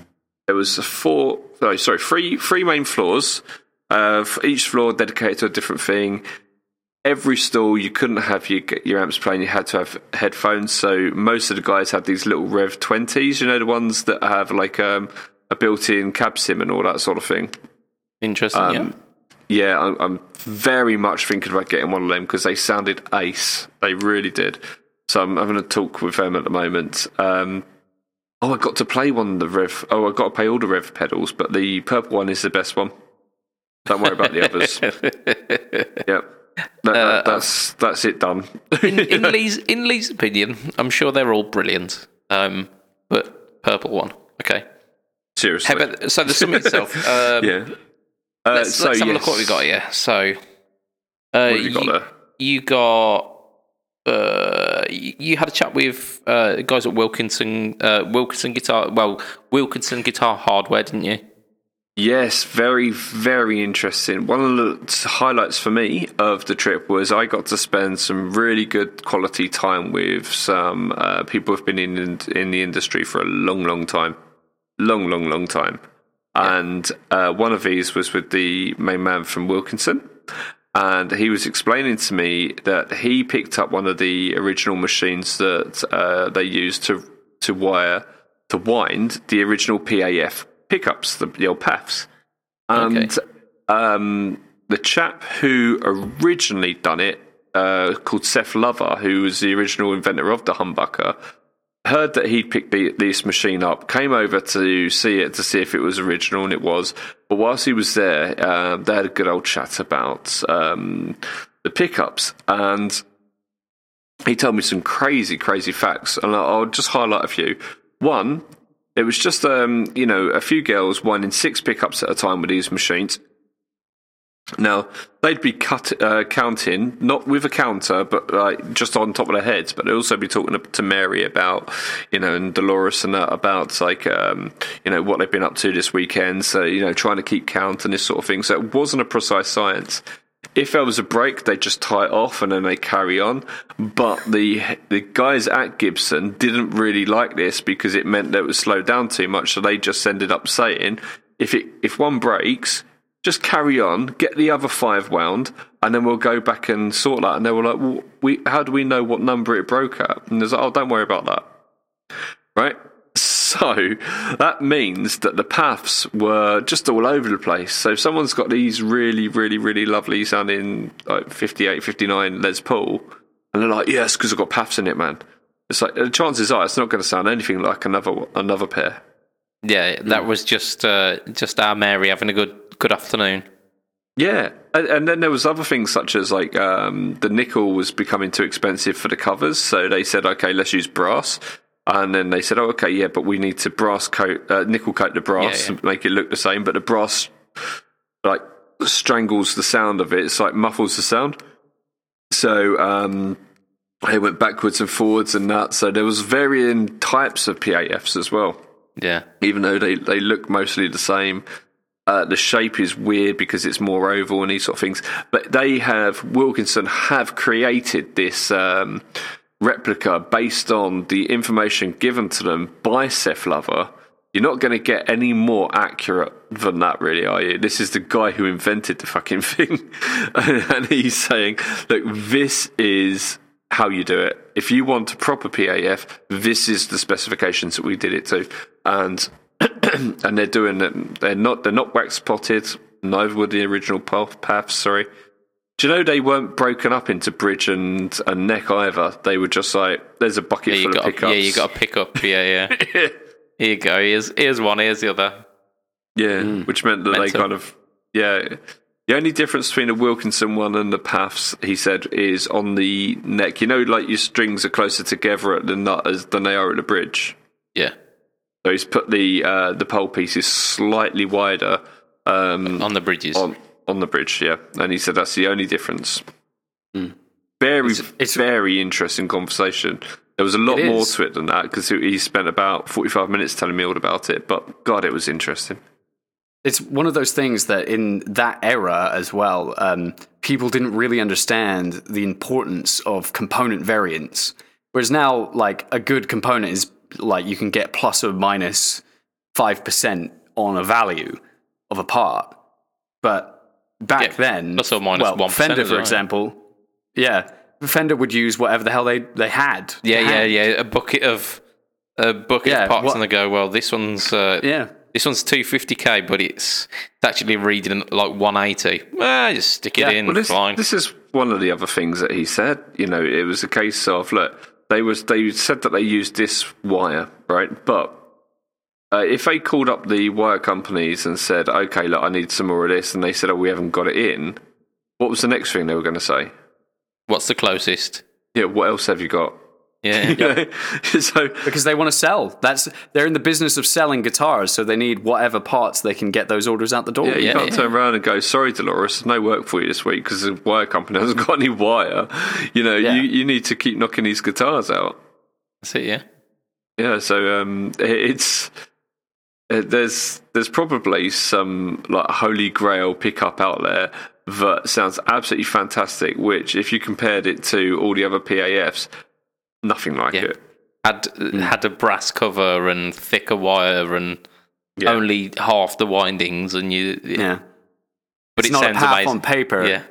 There was four, oh, sorry, three, three main floors. Uh, each floor dedicated to a different thing. Every stall you couldn't have your your amps playing. You had to have headphones. So most of the guys had these little Revv twenties. You know the ones that have like um, a built-in cab sim and all that sort of thing. Interesting. yeah. Um, Yeah, I'm, I'm very much thinking about getting one of them because they sounded ace. They really did. So I'm having a talk with them at the moment. Um, oh, I got to play one of the Revv. Oh, I got to play all the Revv pedals, but the purple one is the best one. Don't worry about the others. Yep. That, that, that's that's it done. in, in Lee's in Lee's opinion, I'm sure they're all brilliant. Um, but purple one, okay. Seriously. About so the summit itself? Um, yeah. Uh, let's, so let's have a look what we got here. So, uh, What have you got you, there? you got uh, you, had a chat with uh, guys at Wilkinson uh, Wilkinson Guitar. Well, Wilkinson Guitar Hardware, didn't you? Yes, very, very interesting. One of the highlights for me of the trip was I got to spend some really good quality time with some uh, people who've been in in the industry for a long, long time, long, long, long time. And uh, one of these was with the main man from Wilkinson, and he was explaining to me that he picked up one of the original machines that uh, they used to to wire to wind the original PAF pickups, the, the old PAFs, and Okay. um, the chap who originally done it, uh, called Seth Lover, who was the original inventor of the humbucker, heard that he'd picked the, this machine up, came over to see it to see if it was original, and it was. But whilst he was there, um, they had a good old chat about um, the pickups, and he told me some crazy, crazy facts, and I'll just highlight a few. One, it was just um, you know a few girls winding six pickups at a time with these machines. Now they'd be cut, uh, counting not with a counter, but like just on top of their heads. But they'd also be talking to Mary about, you know, and Dolores and that about like, um, you know, what they've been up to this weekend. So you know, trying to keep count and this sort of thing. So it wasn't a precise science. If there was a break, they just tie it off and then they carry on. But the the guys at Gibson didn't really like this because it meant that it was slowed down too much. So they just ended up saying, if it if one breaks, just carry on, get the other five wound, and then we'll go back and sort that. And they were like, well, we how do we know what number it broke at? And there's like, oh, don't worry about that. Right? So that means that the PAFs were just all over the place. So if someone's got these really, really, really lovely sounding like 58, 59 Les Paul, and they're like, yes, because I've got PAFs in it, man. It's like the chances are it's not going to sound anything like another another pair. Yeah, that was just uh, just our Mary having a good good afternoon. Yeah, and, and then there was other things such as like um, the nickel was becoming too expensive for the covers, so they said, okay, let's use brass. And then they said, oh, okay, yeah, but we need to brass coat, uh, nickel coat the brass Yeah, yeah. and make it look the same. But the brass like strangles the sound of it. It's like muffles the sound. So um, they went backwards and forwards and that. So there was varying types of PAFs as well Yeah, even though they, they look mostly the same. Uh, the shape is weird because it's more oval and these sort of things. But they have, Wilkinson have created this um, replica based on the information given to them by Seth Lover. You're not going to get any more accurate than that, really, are you? This is the guy who invented the fucking thing. and he's saying, look, this is how you do it. If you want a proper PAF, this is the specifications that we did it to. And and they're doing it. They're not. They're not wax potted. Neither were the original PAF, PAFs. Sorry. Do you know they weren't broken up into bridge and, and neck either? They were just like there's a bucket yeah, you full got of pickups. yeah, you got a pick up. Yeah, yeah. Here you go. Here's here's one. Here's the other. Yeah, hmm. which meant that they kind of yeah. The only difference between the Wilkinson one and the PAFs, he said, is on the neck. You know, like your strings are closer together at the nut as than they are at the bridge. Yeah, So he's put the uh, the pole pieces slightly wider um, on the bridges. on on the bridge. Yeah, and he said that's the only difference. Very, it's- very interesting conversation. There was a lot more is. to it than that because he spent about forty five minutes telling me all about it. But God, it was interesting. It's one of those things that in that era as well, um, people didn't really understand the importance of component variance. Whereas now, like a good component is like you can get plus or minus five percent on a value of a part, but back Yeah, then, plus or minus well, 1%, Fender, for example, yeah, Fender would use whatever the hell they they had. yeah, yeah, hand. yeah. A bucket of a bucket Yeah, of parts, what- and they go, well, this one's uh, yeah. this one's two fifty k, but it's it's actually reading like one eighty. Ah, just stick it Yeah, in. Well, this, fine. this is one of the other things that he said. You know, it was a case of look, they was they said that they used this wire, right? But uh, if they called up the wire companies and said, "Okay, look, I need some more of this," and they said, "Oh, we haven't got it in," what was the next thing they were going to say? What's the closest? Yeah, what else have you got? Yeah, so because they want to sell. That's they're in the business of selling guitars, so they need whatever parts they can get those orders out the door. yeah, you Yeah, can't yeah. turn around and go, "Sorry, Dolores, no work for you this week because the wire company hasn't got any wire." You know, Yeah. you you need to keep knocking these guitars out. that's it. Yeah, Yeah, so um, it's uh, there's there's probably some like holy grail pickup out there that sounds absolutely fantastic. Which, if you compared it to all the other PAFs, nothing like Yeah. it. had had a brass cover and thicker wire and Yeah. only half the windings, and you. yeah. but It's it not a sounds PAF amazing on paper. Yeah,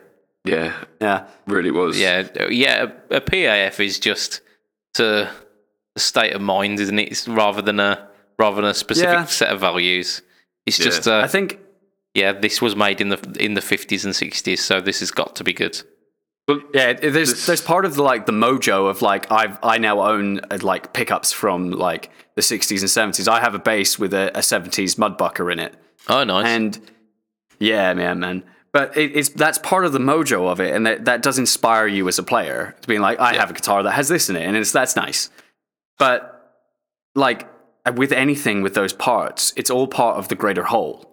Yeah, Yeah. really was. Yeah, yeah. A, a PAF is just a, a state of mind, isn't it? It's rather than a rather than a specific Yeah. set of values. It's Yeah. just, uh, I think yeah, this was made in the in the fifties and sixties, so this has got to be good. Well, Yeah, there's This- there's part of the like the mojo of like I've I now own uh, like pickups from like the 60s and 70s. I have a bass with a, a 70s mudbucker in it, Oh, nice. and yeah, man, man. But it, it's that's part of the mojo of it, and that that does inspire you as a player to being like I have a guitar that has this in it, and it's that's nice. But like with anything with those parts, it's all part of the greater whole.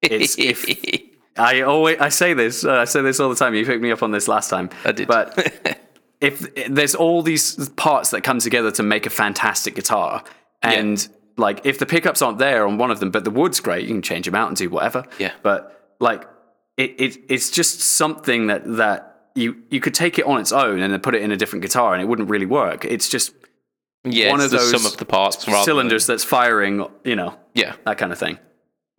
It's if I always I say this. Uh, I say this all the time. You picked me up on this last time. I did. But if there's all these parts that come together to make a fantastic guitar, and like if the pickups aren't there on one of them, but the wood's great, you can change them out and do whatever. Yeah. But like it, it it's just something that that you you could take it on its own and then put it in a different guitar and it wouldn't really work. It's just yeah, one it's of the those sum of the parts, cylinders that's firing. You know yeah. that kind of thing.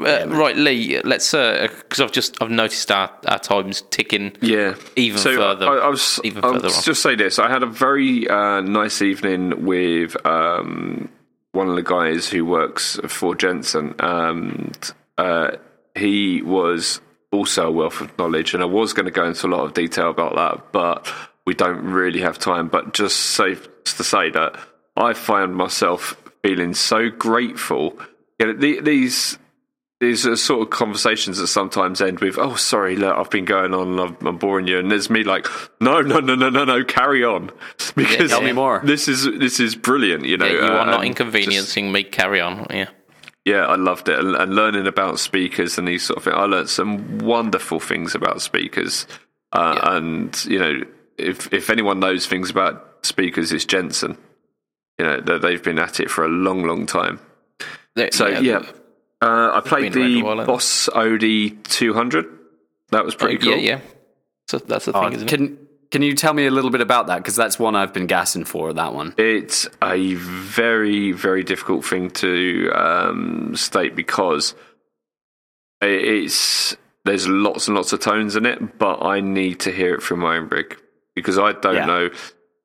Uh, right, Lee. Let's because I've just I've noticed our, our times ticking. Yeah, Even so further- I, I was, even I'll further just say this: I had a very uh, nice evening with um, one of the guys who works for Jensen. And uh, he was also a wealth of knowledge, and I was going to go into a lot of detail about that, but we don't really have time. But just safe to say that I found myself feeling so grateful. You know, the, these these are sort of conversations that sometimes end with, "Oh, sorry, look, I've been going on, I'm, I'm boring you," and there's me like, "No, no, no, no, no, no, carry on," because Tell me more. This is this is brilliant, you know. Yeah, you are uh, not and inconveniencing me. Carry on. Yeah. yeah, I loved it, and, and learning about speakers and these sort of things. I learned some wonderful things about speakers, uh, and you know, if if anyone knows things about speakers, it's Jensen. You know, they- they've been at it for a long, long time. There- So yeah, uh, I played the while, Boss OD 200. That was pretty Oh, cool. Yeah, yeah. So that's the Uh, thing, isn't it? can can you tell me a little bit about that? Because that's one I've been gassing for. That one. It's a very, very difficult thing to um, state because it's there's lots and lots of tones in it, but I need to hear it through my own rig because I don't Yeah. know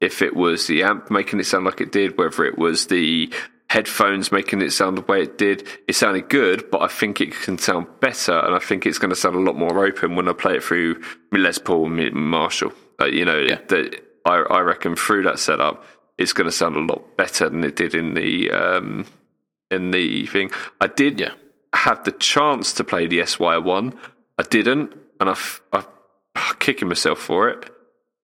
if it was the amp making it sound like it did, whether it was the headphones making it sound the way it did. It sounded good, but I think it can sound better, and I think it's going to sound a lot more open when I play it through Les Paul and Marshall. Uh, you know, that I, I reckon through that setup, it's going to sound a lot better than it did in the um, in the thing. I did Yeah. have the chance to play the SY one. I didn't, and I, f- I'm kicking myself for it.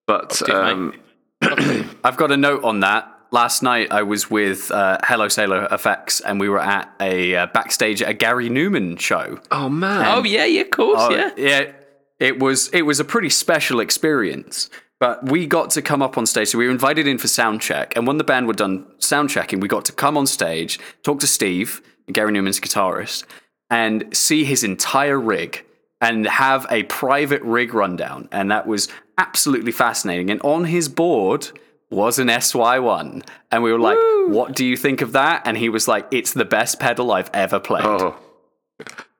But um, I've got a note on that. Last night I was with uh, Hello Sailor Effects, and we were at a uh, backstage at a Gary Numan show. oh man, Oh yeah, yeah, of course, Oh, yeah. yeah. It was it was a pretty special experience. But we got to come up on stage. So we were invited in for sound check, and when the band were done sound checking, we got to come on stage, talk to Steve, Gary Numan's guitarist, and see his entire rig and have a private rig rundown. And that was absolutely fascinating. And on his board was an SY1. And we were like, What do you think of that? And he was like, It's the best pedal I've ever played. Oh,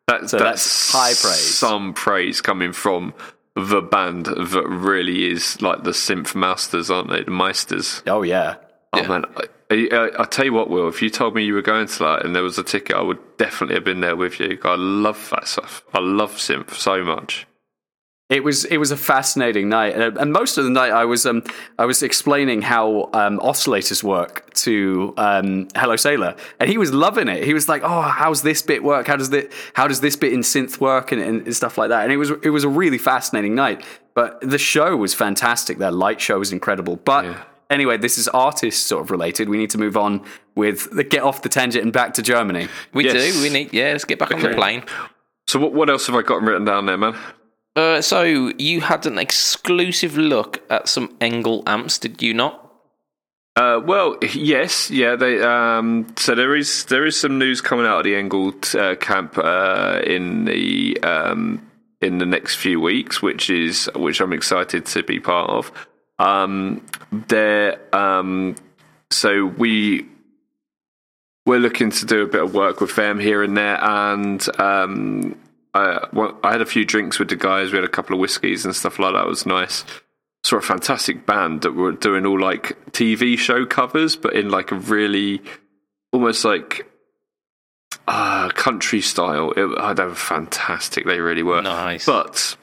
that, So that's, that's high praise. Some praise coming from the band that really is like the synth masters, aren't they? The meisters. oh yeah. Oh Yeah. man, I, I, I tell you what, Will. If you told me you were going to that and there was a ticket, I would definitely have been there with you. I love that stuff. I love synth so much. It was it was a fascinating night, and, and most of the night I was um I was explaining how um, oscillators work to um, Hello Sailor, and he was loving it. He was like, "Oh, how's this bit work? How does this how does this bit in synth work?" and, and stuff like that. And it was it was a really fascinating night. But the show was fantastic. Their light show was incredible. But Yeah. anyway, this is artist sort of related. We need to move on with the get off the tangent and back to Germany. We Yes. do. We need. Yeah, let's get back on the plane. So what what else have I got written down there, man? Uh, so you had an exclusive look at some ENGL amps, did you not? Uh, well, yes, yeah. They, um, so there is there is some news coming out of the ENGL uh, camp uh, in the um, in the next few weeks, which is which I'm excited to be part of. Um, there, um, so we we're looking to do a bit of work with them here and there, and um, I, well, I had a few drinks with the guys. We had a couple of whiskeys and stuff like that. It was nice. Saw a fantastic band that were doing all like TV show covers, but in like a really almost like uh, country style. It, oh, they were fantastic. They really were. Nice. But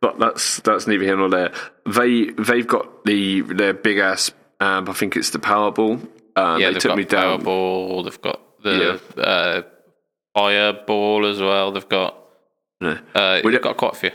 but that's that's neither here nor there. They they've got the their big ass. Um, I think it's the Powerball. Um, yeah, they took me down. Powerball. They've got the uh, Fireball as well. They've got No. uh, We got quite a few.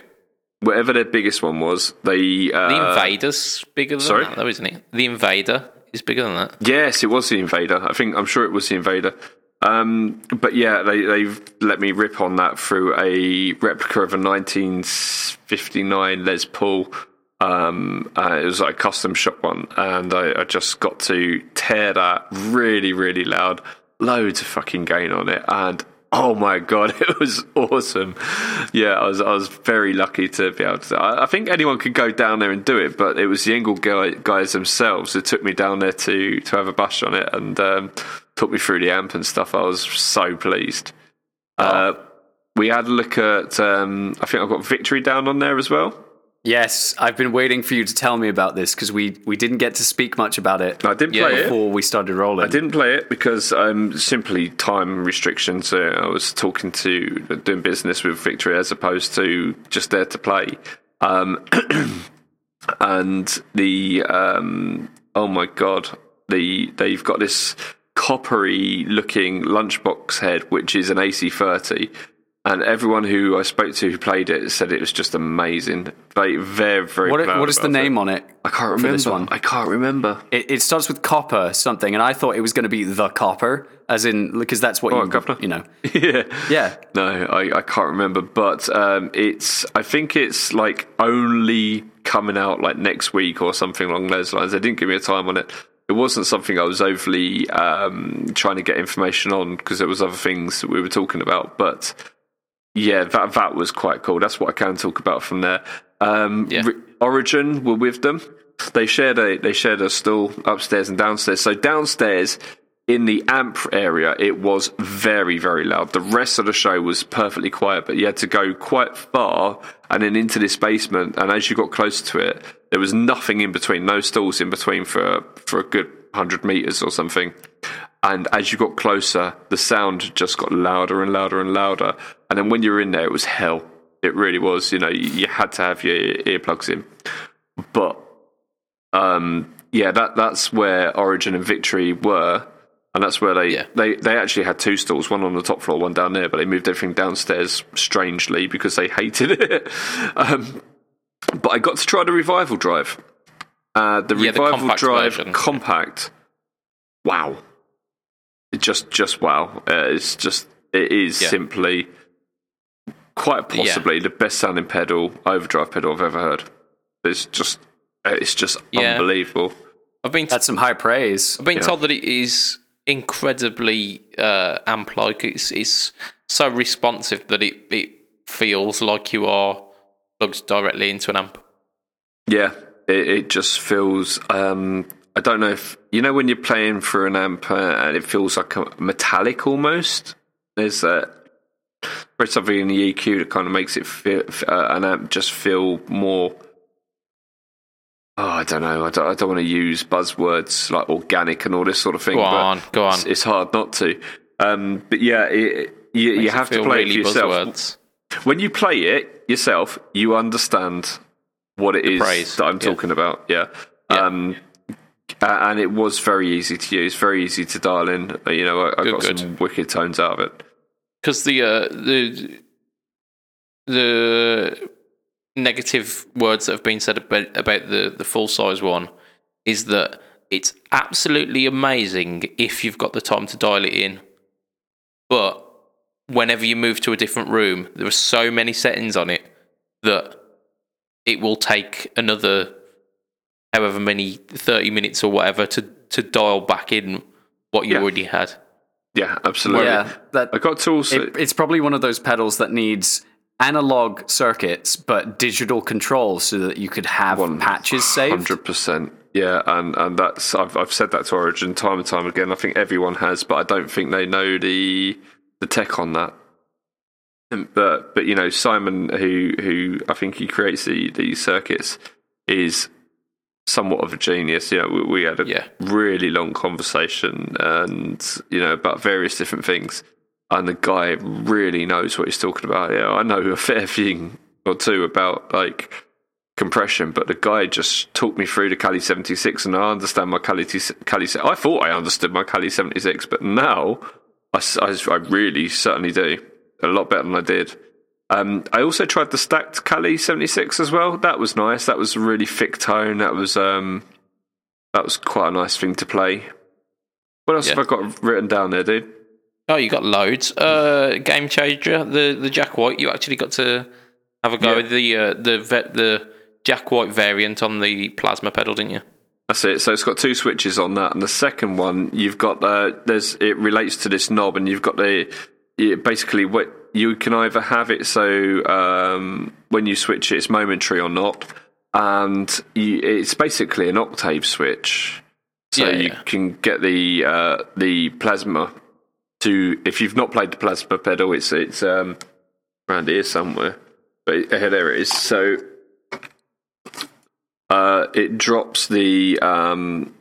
Whatever their biggest one was, they uh, The Invader's bigger than sorry? that, though, isn't it? The Invader is bigger than that. Yes, it was the Invader. I think I'm sure it was the Invader. Um, but yeah, they they've let me rip on that through a replica of a 1959 Les Paul. Um, uh, it was like a custom shop one, and I, I just got to tear that really, really loud. Loads of fucking gain on it, and oh my god, it was awesome. Yeah, I was I was very lucky to be able to. I, I think anyone could go down there and do it, but it was the ENGL guy, guys themselves that took me down there to to have a bash on it and um, took me through the amp and stuff. I was so pleased. Uh, we had a look at. Um, I think I've got Victory down on there as well. Yes, I've been waiting for you to tell me about this because we, we didn't get to speak much about it I didn't play it. before we started rolling. I didn't play it because I'm um, simply time restrictions. Uh, I was talking to doing business with Victory as opposed to just there to play. Um, and the um, oh my god, the they've got this coppery looking lunchbox head, which is an AC30. And everyone who I spoke to who played it said it was just amazing. They very very. What, what is the name it. on it? I can't remember. this one? I can't remember. It, it starts with copper something, and I thought it was going to be the copper, as in because that's what Oh, you governor. you know. yeah. Yeah, No, I, I can't remember, but um, it's. I think it's like only coming out like next week or something along those lines. They didn't give me a time on it. It wasn't something I was overly um, trying to get information on because there was other things that we were talking about. But yeah, that that was quite cool. That's what I can talk about from there. Um, Yeah. Ri- Origin were with them. They shared a they shared a stall upstairs and downstairs. So downstairs in the amp area, it was very very loud. The rest of the show was perfectly quiet, but you had to go quite far and then into this basement. And as you got closer to it, there was nothing in between, no stalls in between for for a good hundred meters or something. And as you got closer, the sound just got louder and louder and louder. And then when you were in there, it was hell. It really was. You know, you, had to have your earplugs in. But um, yeah, that that's where Origin and Victory were, and that's where they Yeah. they they actually had two stalls, one on the top floor, one down there. But they moved everything downstairs strangely because they hated it. um, but I got to try the revival drive. Uh, the Yeah, the revival compact drive version. compact. Wow, just just wow. Uh, it's just it is Yeah. simply quite Yeah. possibly the best sounding pedal overdrive pedal I've ever heard. It's just it's just Yeah. unbelievable. I've been that's some high praise. I've been Yeah. told that it is incredibly uh, amp like. It's it's so responsive that it, it feels like you are plugged directly into an amp. Yeah, it, it just feels. Um, I don't know if you know when you're playing for an amp and it feels like a metallic almost. There's a there's something in the EQ that kind of makes it feel uh, an amp just feel more. Oh, I don't know. I don't, I don't want to use buzzwords like organic and all this sort of thing. Go but on, go on. It's, it's hard not to. Um, but yeah, it, you, you have to play really it for yourself buzzwords. when you play it yourself, you understand what it is praise, that I'm yeah. talking about. Yeah. Yeah. Um, a- and it was very easy to use, very easy to dial in. Uh, You know, I, I Good, got good. some wicked tones out of it. because the uh, the the negative words that have been said about, about the the full size one is that it's absolutely amazing if you've got the time to dial it in, but whenever you move to a different room, there are so many settings on it that it will take another however many 30 minutes or whatever to to dial back in what you Yeah. already had Yeah, absolutely. yeah, that I got tools. it, it's probably one of those pedals that needs analog circuits but digital control so that you could have patches saved. Hundred percent. Yeah, and and that's I've I've said that to Origin time and time again. I think everyone has, but I don't think they know the the tech on that. Um, but but you know Simon, who who I think he creates the these circuits, is somewhat of a genius. You know, we, we had a Yeah. really long conversation, and you know about various different things, and the guy really knows what he's talking about. Yeah, I know a fair thing or two about like compression, but the guy just talked me through the Cali 76 and I understand my Cali, Cali I thought I understood my Cali 76, but now I I really certainly do. A lot better than I did. Um, I also tried the stacked Cali 76 as well. That was nice. That was a really thick tone. That was um, that was quite a nice thing to play. What else Yeah. have I got written down there, dude? Oh, you got loads. Uh, Game changer, the the Jack White. You actually got to have a go Yeah. with the uh, the vet, the Jack White variant on the plasma pedal, didn't you? That's it. So it's got two switches on that, and the second one you've got the there's it relates to this knob, and you've got the basically what you can either have it so um, when you switch it, it's momentary or not, and you, it's basically an octave switch. So Yeah, you yeah. can get the uh, the plasma to if you've not played the plasma pedal, it's it's um, around here somewhere, but here there it is. So uh, it drops the. Um,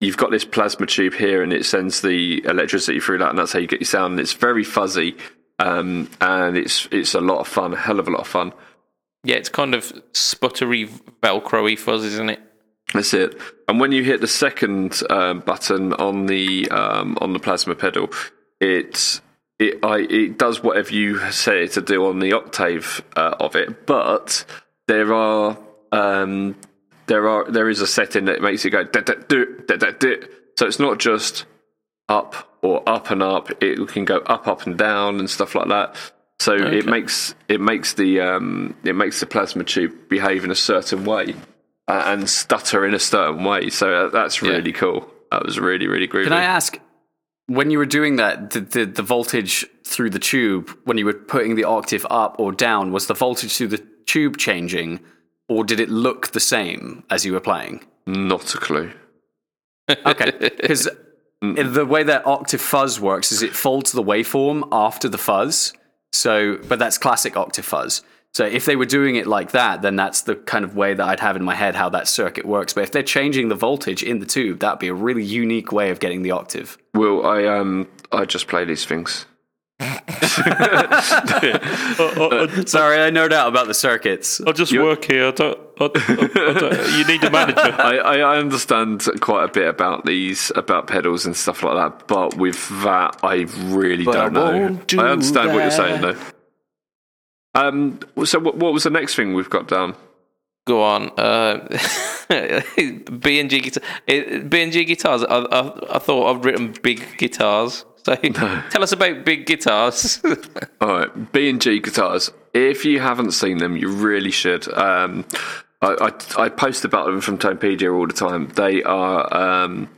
you've got this plasma tube here, and it sends the electricity through that, and that's how you get your sound. And it's very fuzzy, um, and it's it's a lot of fun, a hell of a lot of fun. Yeah, it's kind of sputtery, velcro-y fuzz, isn't it? That's it. And when you hit the second um, button on the um, on the plasma pedal, it it I, it does whatever you say it to do on the octave uh, of it. But there are um, there are there is a setting that makes it go da, da, do, da, da, do. So it's not just up or up and up. It can go up, up and down and stuff like that. So it makes it makes the um, it makes the plasma tube behave in a certain way uh, and stutter in a certain way. So uh, that's really cool. That was really really groovy. Can I ask, when you were doing that, did, did the voltage through the tube, when you were putting the octave up or down, was the voltage through the tube changing, or did it look the same as you were playing? Not a clue. Okay, because the way that octave fuzz works is it folds the waveform after the fuzz. So, but that's classic octave fuzz. So if they were doing it like that, then that's the kind of way that I'd have in my head how that circuit works. But if they're changing the voltage in the tube, that'd be a really unique way of getting the octave. Well, I um I just play these things. Sorry, I nerd out about the circuits. I just work here. I don't, I, I don't, you need a manager. I, I I understand quite a bit about these about pedals and stuff like that, but with that, I really But don't know. do I understand what you're saying though. Um. So what, what was the next thing we've got down? Go on. Uh, B and G guitar. B and G guitars. I, I, I thought I've written big guitars. So tell us about big guitars. All right, B and G guitars. If you haven't seen them, you really should. Um, I, I I post about them from Tonepedia all the time. They are um,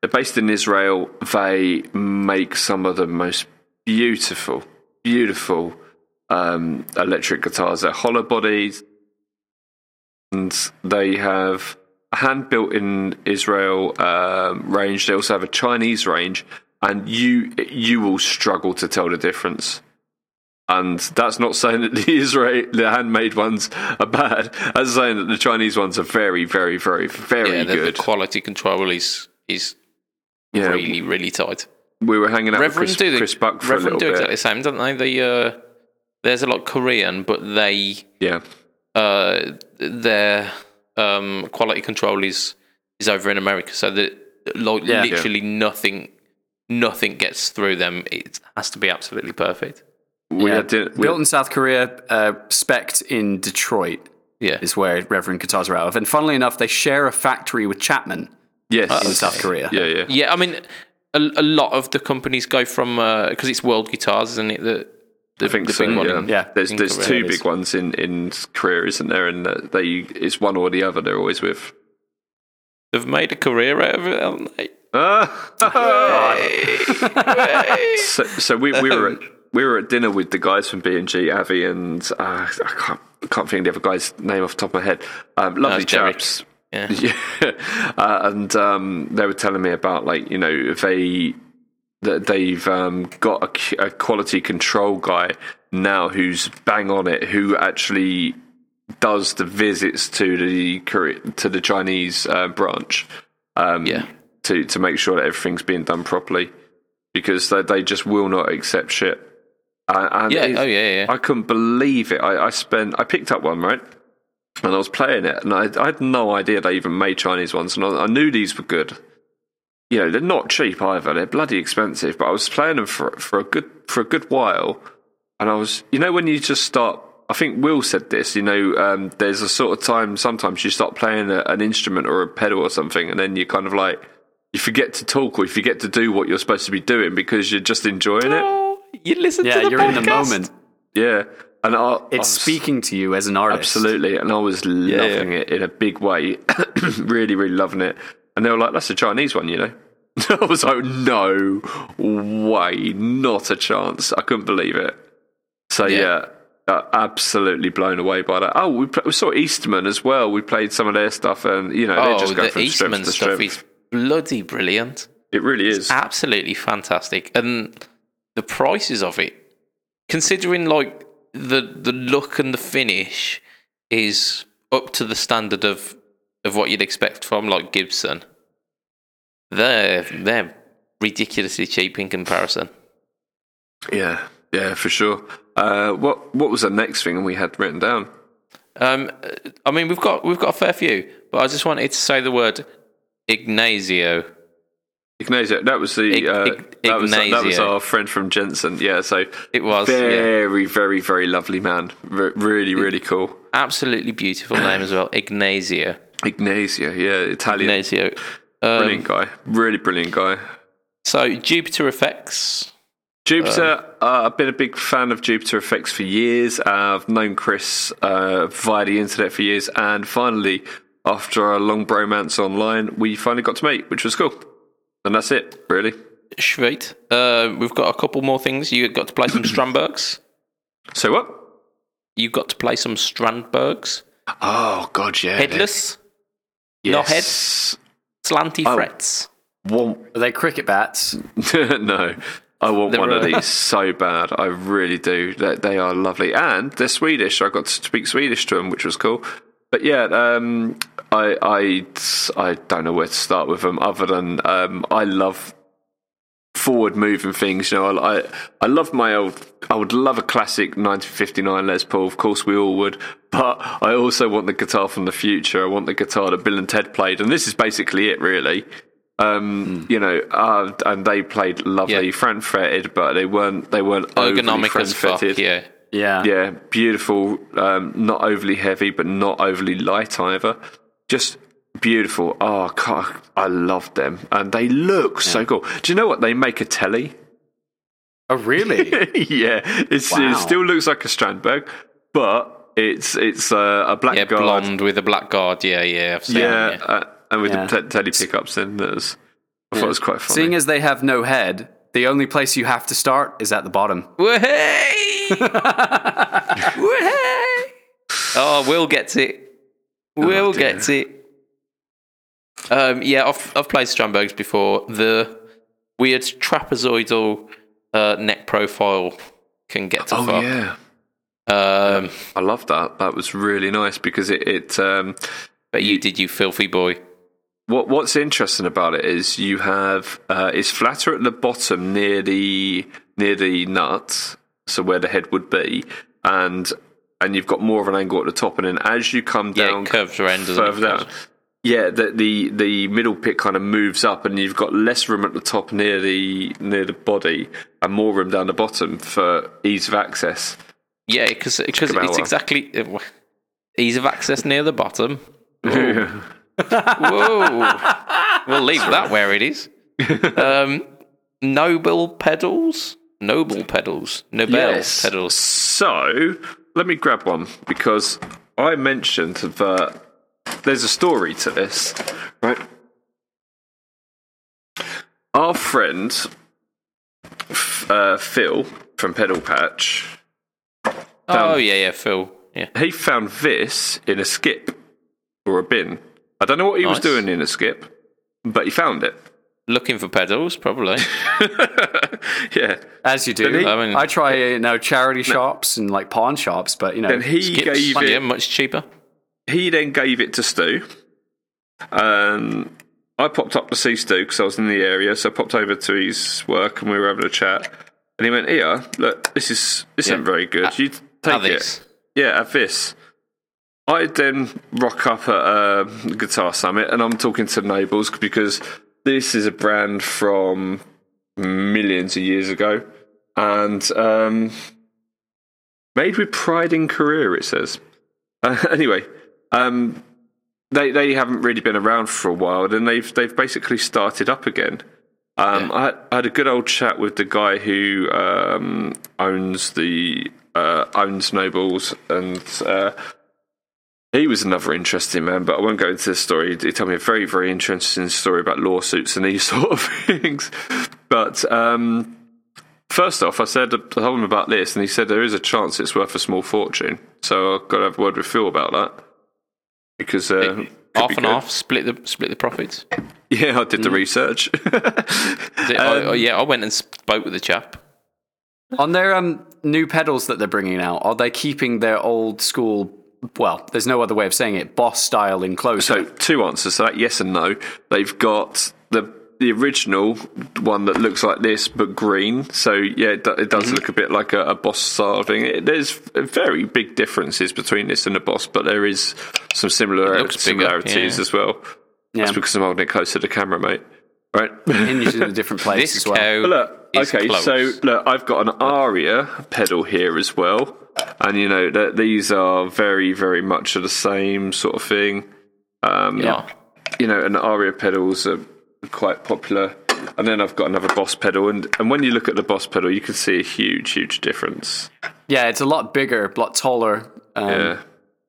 they're based in Israel. They make some of the most beautiful, beautiful um, electric guitars. They're hollow bodies, and they have a hand built in Israel um, range. They also have a Chinese range, and you you will struggle to tell the difference. And that's not saying that the Israel the handmade ones are bad. That's saying that the Chinese ones are very, very, very, very yeah, the, the good. quality control is is yeah, really really tight. we were hanging out Reverend with do the, Chris Buck for Reverend a do little exactly the same, don't they? They uh, there's a lot Korean, but they Yeah, uh, their um, quality control is is over in America, so that like Yeah. literally nothing nothing gets through them. It has to be absolutely perfect. we Yeah, had we- built in South Korea, uh, spec'd in Detroit Yeah, is where Reverend guitars are out of. And funnily enough, they share a factory with Chapman yes in South Korea. Yeah, yeah. yeah. I mean, a, a lot of the companies go from because it's World Guitars, isn't it? The, the, I think the so. big one yeah. in- Yeah. There's there's Korea two it is. big ones in in Korea, isn't there? And uh, they it's one or the other. They're always with. They've made a career out of it, haven't they? So, so we, we were at, we were at dinner with the guys from B and G, Avi, and uh, I can't can't think of the other guy's name off the top of my head. Um, lovely it's Derek. chaps. Yeah. Yeah, uh, and um, they were telling me about like you know they that they've um, got a quality control guy now who's bang on it, who actually does the visits to the to the Chinese uh, branch um, Yeah. To to make sure that everything's being done properly because they, they just will not accept shit. Uh, and Yeah, oh, yeah, yeah. I couldn't believe it. I, I spent I picked up one right, and I was playing it, and I, I had no idea they even made Chinese ones, and I, I knew these were good. You know, they're not cheap either. They're bloody expensive, but I was playing them for for a good for a good while, and I was, you know, when you just start. I think Will said this. You know, um, there's a sort of time sometimes you start playing a, an instrument or a pedal or something, and then you're kind of like you forget to talk or you forget to do what you're supposed to be doing because you're just enjoying it. Oh, you listen Yeah, to the you're in the moment. Yeah, and I, I It's was- speaking to you as an artist. Absolutely, and I was loving it in a big way, really, really loving it. And they were like, "That's a Chinese one," you know. I was like, "No way, not a chance!" I couldn't believe it. So Yeah. yeah, uh, absolutely blown away by that. Oh, we, pl- we saw Eastman as well. We played some of their stuff, and you know, they're Oh, just going the from strength Eastman to stuff strength. is bloody brilliant. It really is. Absolutely fantastic. And the prices of it, considering like the the look and the finish is up to the standard of of what you'd expect from like Gibson. They're they're ridiculously cheap in comparison. Yeah, yeah, for sure. Uh, what what was the next thing we had written down? Um, I mean, we've got we've got a fair few, but I just wanted to say the word Ignazio. Ignazio, that was the uh, that was that was our friend from Jensen. Yeah, so It was yeah. very, very, very lovely man. Re- really, really cool. absolutely beautiful name as well, Ignazio. Ignazio, yeah, Italian, Ignazio. Um, brilliant guy, really brilliant guy. So Jupiter effects. Jupiter, uh, I've been a big fan of Jupiter Effects for years. I've known Chris uh, via the internet for years, and finally, after a long bromance online, we finally got to meet, which was cool. And that's it, really. Sweet. Uh, we've got a couple more things. You got to play some Strandbergs. So what? You got to play some Strandbergs. Oh God, yeah, Headless, yes. not head. slanty Oh. frets. Want Are they cricket bats? no, I want They're, one of these so bad. I really do. They, they are lovely, and they're Swedish. I got to speak Swedish to them, which was cool. But yeah, um, I, I I don't know where to start with them, other than um, I love forward moving things. You know, I, I love my old. I would love a classic 1959 Les Paul. Of course, we all would. But I also want the guitar from the future. I want the guitar that Bill and Ted played, and this is basically it, really. Um, You know, uh, and they played lovely, Yeah. Fan fretted, but they weren't. They weren't Ergonomic as fuck. Yeah. Yeah. Yeah, beautiful. Um, not overly heavy, but not overly light either. Just beautiful. Oh, God, I love them, and they look so cool. Do you know what? They make a telly. Oh, really? yeah, it's, Wow. it still looks like a Strandberg, but it's it's uh, a black Yeah, guard. blonde with a black guard. Yeah, yeah. I've seen Yeah, them, yeah. Uh, and with Yeah. the te- telly pickups in. That was, I thought it was quite funny. Seeing as they have no head, the only place you have to start is at the bottom. Wahey! Wahey! Oh, Will gets it. Will Oh, dear. gets it. Um, yeah, I've, I've played Strandbergs before. The weird trapezoidal uh, neck profile can get to oh fuck. yeah, Um, I love that. That was really nice because it. it um, but you did, you filthy boy. What What's interesting about it is you have uh, it's flatter at the bottom near the near the nut, so where the head would be, and and you've got more of an angle at the top, and then as you come Yeah, down it curves around, further down, yeah, the, the the middle pit kind of moves up, and you've got less room at the top near the near the body, and more room down the bottom for ease of access. Yeah, because it's exactly uh, ease of access near the bottom. Whoa! we'll leave that where it is. Um, noble pedals, noble pedals, Nobel Yes. pedals. So let me grab one because I mentioned that there's a story to this, right? Our friend uh, Phil from Pedal Patch, Oh yeah, yeah, Phil. Yeah, he found this in a skip or a bin. I don't know what he was doing in a skip, but he found it. looking for pedals, probably. yeah. As you do. He- I, I mean- I try, you know, charity shops and like pawn shops, but you know, Then he Skips, gave yeah, it. much cheaper. He then gave it to Stu. Um, I popped up to see Stu because I was in the area, so I popped over to his work and we were having a chat. And he went, "Here, look, this is this isn't very good. You take Have it. this. Yeah, have this." I then rock up at a Guitar Summit and I'm talking to Nobels because this is a brand from millions of years ago and um, made with pride in Korea, it says. Uh, anyway, um, they they haven't really been around for a while, and they've they've basically started up again. Um, I, had- I had a good old chat with the guy who um, owns the uh, owns Nobels, and uh, he was another interesting man. But I won't go into the story. He told me a very very interesting story about lawsuits and these sort of things. But um, First off, I said I told him about this, and he said there is a chance it's worth a small fortune. So I've got to have a word with Phil about that because uh, Half be and good. half, split the split the profits. Yeah, I did the research. Is it- I- I- yeah, I went and spoke with the chap. on their um, new pedals that they're bringing out, are they keeping their old school? Well, there's no other way of saying it. Boss style enclosure. so two answers to that: yes and no. They've got the the original one that looks like this but green. So yeah, it, it does Mm-hmm. look a bit like a, a boss style thing. It, there's very big differences between this and the boss, but there is some similar looks bigger, similarities yeah. as well. Yeah. That's because I'm holding it close to the camera, mate. Right. hinged in a different place This as well. cow But look, is okay, close. so look, I've got an Aria pedal here as well, and you know that these are very, very much of the same sort of thing. Um, yeah. You know, and Aria pedals are quite popular. And then I've got another Boss pedal, and, and when you look at the Boss pedal, you can see a huge, huge difference. Yeah, it's a lot bigger, a lot taller. Um, Yeah,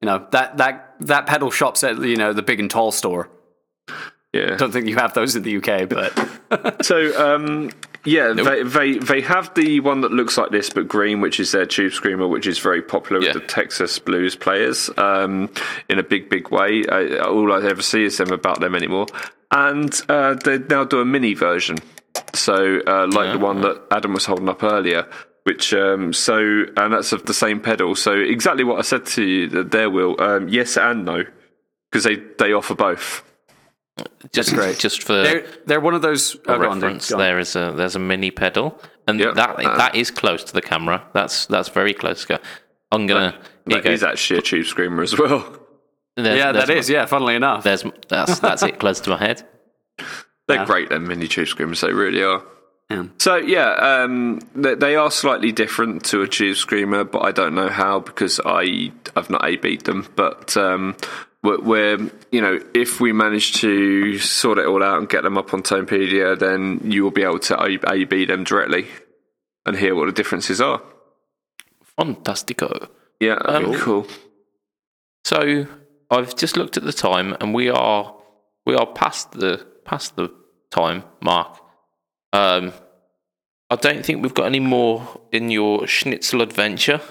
You know that that that pedal shop's at you know the big and tall store. yeah. Don't think you have those in the UK, but So um, yeah, they, they they have the one that looks like this but green, which is their Tube Screamer, which is very popular Yeah. with the Texas blues players um, in a big big way. I, all I ever see is them about them anymore, and uh, they now do a mini version. So uh, like the one that Adam was holding up earlier. Which um, so and that's of the same pedal. So exactly what I said to you that there will um, yes and no because they they offer both. Just great. just for they're they're one of those oh, go on, reference, go on. there is a there's a mini pedal, and Yep. that Uh, that is close to the camera. That's that's very close. I'm gonna. That go. is actually a Tube Screamer as well. There's- Yeah, there's that my- is. Yeah, funnily enough. There's that's that's it close to my head. They're Yeah. great, them mini tube screamers. They really are. Yeah. So yeah, um, they, they are slightly different to a tube screamer, but I don't know how because I I've not a beat them. But um, we're you know if we manage to sort it all out and get them up on Tonepedia, then you will be able to A/B them directly and hear what the differences are. Fantastico. Yeah, Um, cool. So I've just looked at the time, and we are we are past the past the time mark. Um, I don't think we've got any more in your Schnitzel adventure.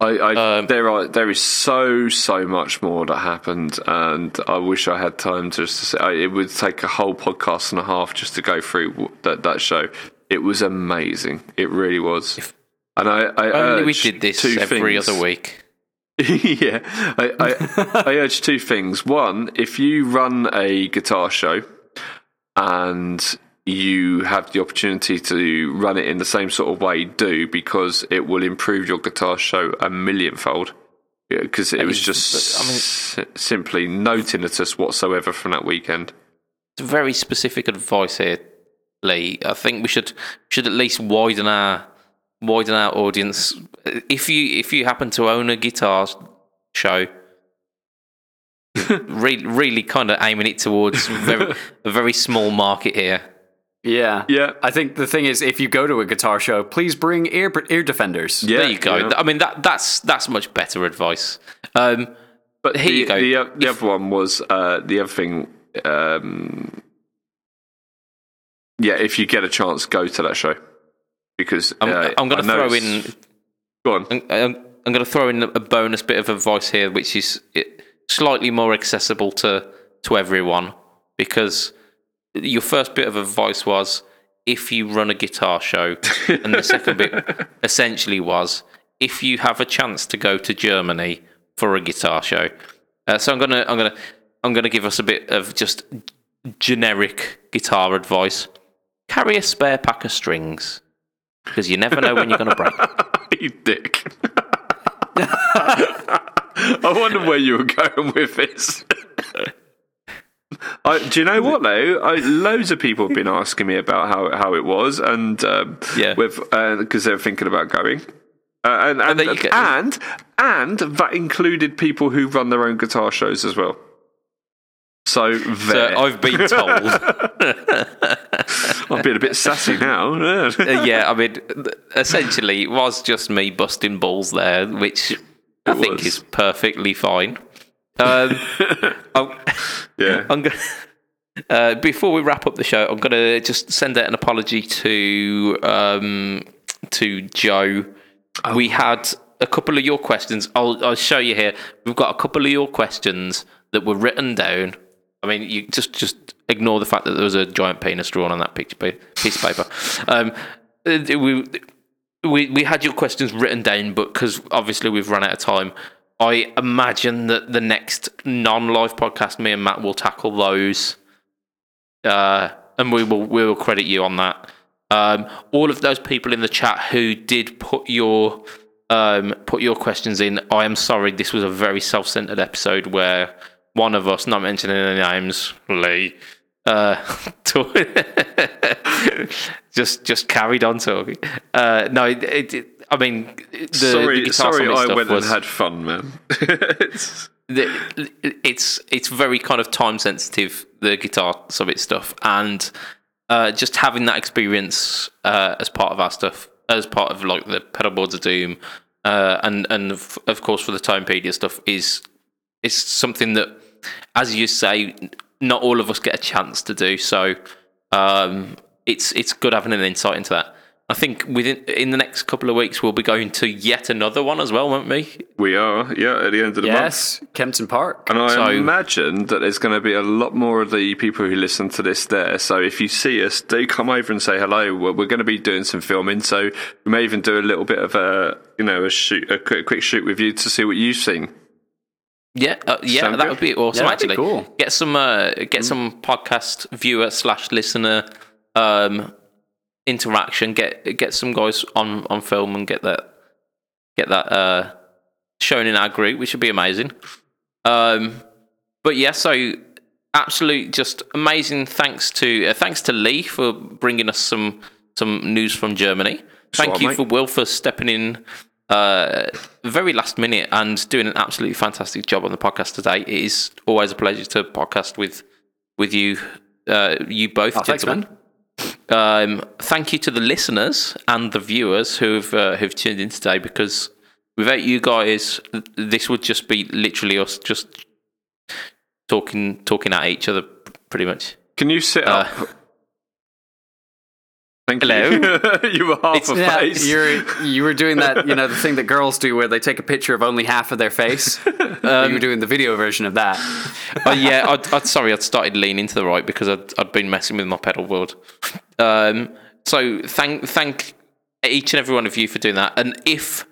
I, I um, there are there is so so much more that happened, and I wish I had time to just to say I, it would take a whole podcast and a half just to go through that that show. It was amazing. It really was. and I, I Only we did this every things. other week. yeah, I, I, I urge two things. One, if you run a guitar show and you have the opportunity to run it in the same sort of way, do because it will improve your guitar show a millionfold. Because it was just I mean- si- simply no tinnitus whatsoever from that weekend. It's very specific advice here, Lee. I think we should should at least widen our widen our audience. If you if you happen to own a guitar show, really really kind of aiming it towards very, a very small market here. Yeah. Yeah. I think the thing is, if you go to a guitar show, please bring ear ear defenders. Yeah, there you go. yeah. I mean that that's that's much better advice. Um, But Here the, you go. The, o- the If- other one was uh, the other thing. Um, yeah, if you get a chance, go to that show because I'm, uh, I'm going to throw in Go on. I'm, I'm, I'm going to throw in a bonus bit of advice here, which is slightly more accessible to to everyone because your first bit of advice was if you run a guitar show, and the second bit essentially was if you have a chance to go to Germany for a guitar show. Uh, so I'm gonna I'm gonna I'm gonna give us a bit of just generic guitar advice. Carry a spare pack of strings because you never know when you're gonna break. you dick. I wonder where you were going with this. I, do you know what though? I, loads of people have been asking me about how how it was, and um, Yeah. with because they're thinking about going, uh, and and, you and and that included people who run their own guitar shows as well. So So I've been told. I'm being a bit sassy now. Yeah. Uh, yeah, I mean, essentially, it was just me busting balls there, which I think was. is perfectly fine. Um, I'm, yeah. I'm gonna, uh, before we wrap up the show, I'm going to just send out an apology to um, to Joe. We had a couple of your questions. I'll, I'll show you here. We've got a couple of your questions that were written down. I mean, you just just ignore the fact that there was a giant penis drawn on that picture piece of paper. Um, uh, we, we we had your questions written down, but because obviously we've run out of time, I imagine that the next non-live podcast, me and Matt will tackle those, uh, and we will we will credit you on that. Um, all of those people in the chat who did put your um, put your questions in, I am sorry. This was a very self-centered episode where one of us, not mentioning any names, Lee, uh, just just carried on talking. Uh, no, it, it, I mean, the, sorry, the Guitar sorry, I stuff went was, and had fun, man. It's- the, it's it's very kind of time sensitive the guitar summit stuff and uh, just having that experience uh, as part of our stuff as part of like the Pedalboards of Doom uh, and and of course for the Tonepedia stuff is is something that as you say not all of us get a chance to do so um, it's it's good having an insight into that I think within in the next couple of weeks we'll be going to yet another one as well won't we we are, yeah, at the end of the month. Yes, Kempton Park. And I So- imagine that there's going to be a lot more of the people who listen to this there. So if you see us, do come over and say hello. We're, we're going to be doing some filming, so we may even do a little bit of a, you know, a shoot, a quick, quick shoot with you to see what you've seen. Yeah, uh, yeah, Sound that good? would be awesome. Yeah, that'd be cool. Mm. Get some, uh, get some podcast viewer slash listener um, interaction. Get get some guys on on film and get that get that uh, shown in our group, which would be amazing. Um, but yeah, so absolute, just amazing. Thanks to uh, thanks to Lee for bringing us some some news from Germany. Thank you mate. for Will for stepping in uh, very last minute and doing an absolutely fantastic job on the podcast today. It is always a pleasure to podcast with with you, uh, you both, Oh, gentlemen. man. Um, thank you to the listeners and the viewers who've uh, who've tuned in today because without you guys, this would just be literally us just talking talking at each other, pretty much. Can you sit Uh, up? Thank hello? you. you were half It's- a Yeah, face. you're you were doing that, you know, the thing that girls do where they take a picture of only half of their face. you were doing the video version of that. Oh yeah, I'd, I'd sorry, I'd started leaning to the right because I'd, I'd been messing with my pedal board. Um, so thank thank each and every one of you for doing that. And if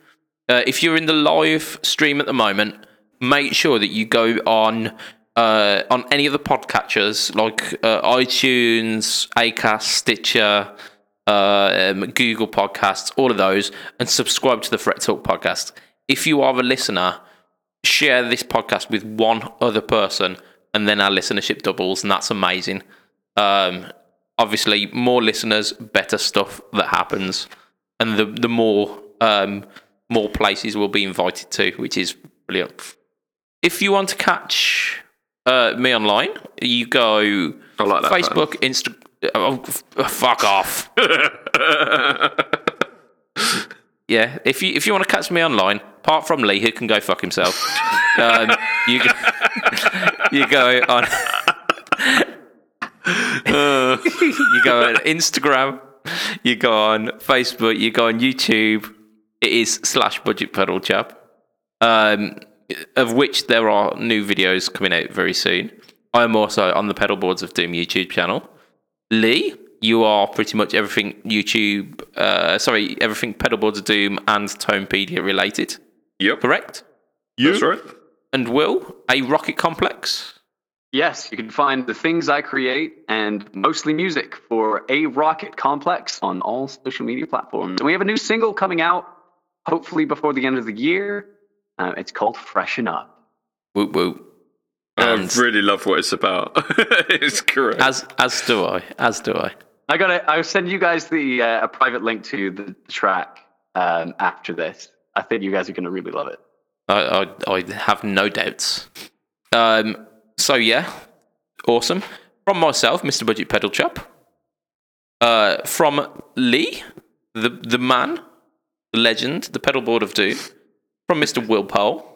uh, if you're in the live stream at the moment, make sure that you go on uh, on any of the podcatchers like uh, iTunes, Acast, Stitcher, uh, um, Google Podcasts, all of those, and subscribe to the Fret Talk podcast. If you are a listener, share this podcast with one other person, and then our listenership doubles, and that's amazing. Um, obviously, more listeners, better stuff that happens, and the the more um, more places we'll be invited to, which is brilliant. If you want to catch uh, me online, you go I like that Facebook, Instagram. Oh, f- fuck off. yeah, if you if you want to catch me online, apart from Lee, who can go fuck himself, um, you go, you go on. you go on Instagram, you go on Facebook, you go on YouTube. It is slash budget pedal chap, um, of which there are new videos coming out very soon. I am also on the Pedalboards of Doom YouTube channel. Lee, you are pretty much everything YouTube, uh, sorry, everything Pedalboards of Doom and Tonepedia related, Yep, correct? that's right. And Will, a Rocket Complex. Yes, you can find the things I create and mostly music for A Rocket Complex on all social media platforms. And we have a new single coming out, hopefully before the end of the year. Uh, it's called Freshen Up. Woo woo woo. I really love what it's about. it's correct. as as do I, as do I. I gotta. I'll send you guys the uh, a private link to the track um, after this. I think you guys are gonna really love it. I, I, I have no doubts. Um, so yeah, awesome. From myself, Mr. Budget Pedal Chap. Uh, from Lee, the the man, the legend, the pedalboard of doom. From Mr. Will Powell.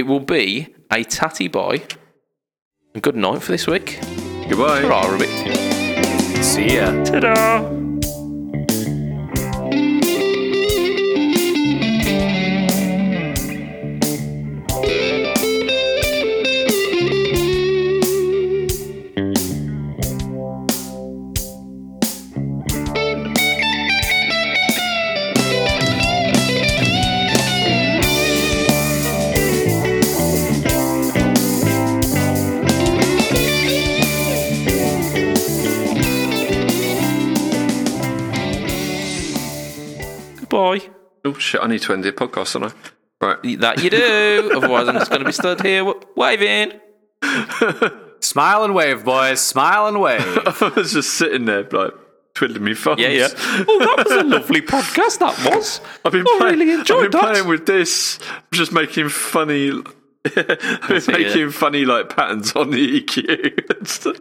It will be a tatty boy. And good night for this week. Goodbye. Ta-ra, Ruby. See ya. Ta-da! Oh shit! I need to end the podcast, don't I? Right. That you do. Otherwise, I'm just going to be stood here wa- waving. Smile and wave, boys. Smile and wave. I was just sitting there, like twiddling my thumbs. Yeah, yeah. Oh, that was a lovely podcast. That was. I've been, I play- really enjoyed I've been that. playing with this, just making funny, I've been see it. making funny like patterns on the EQ.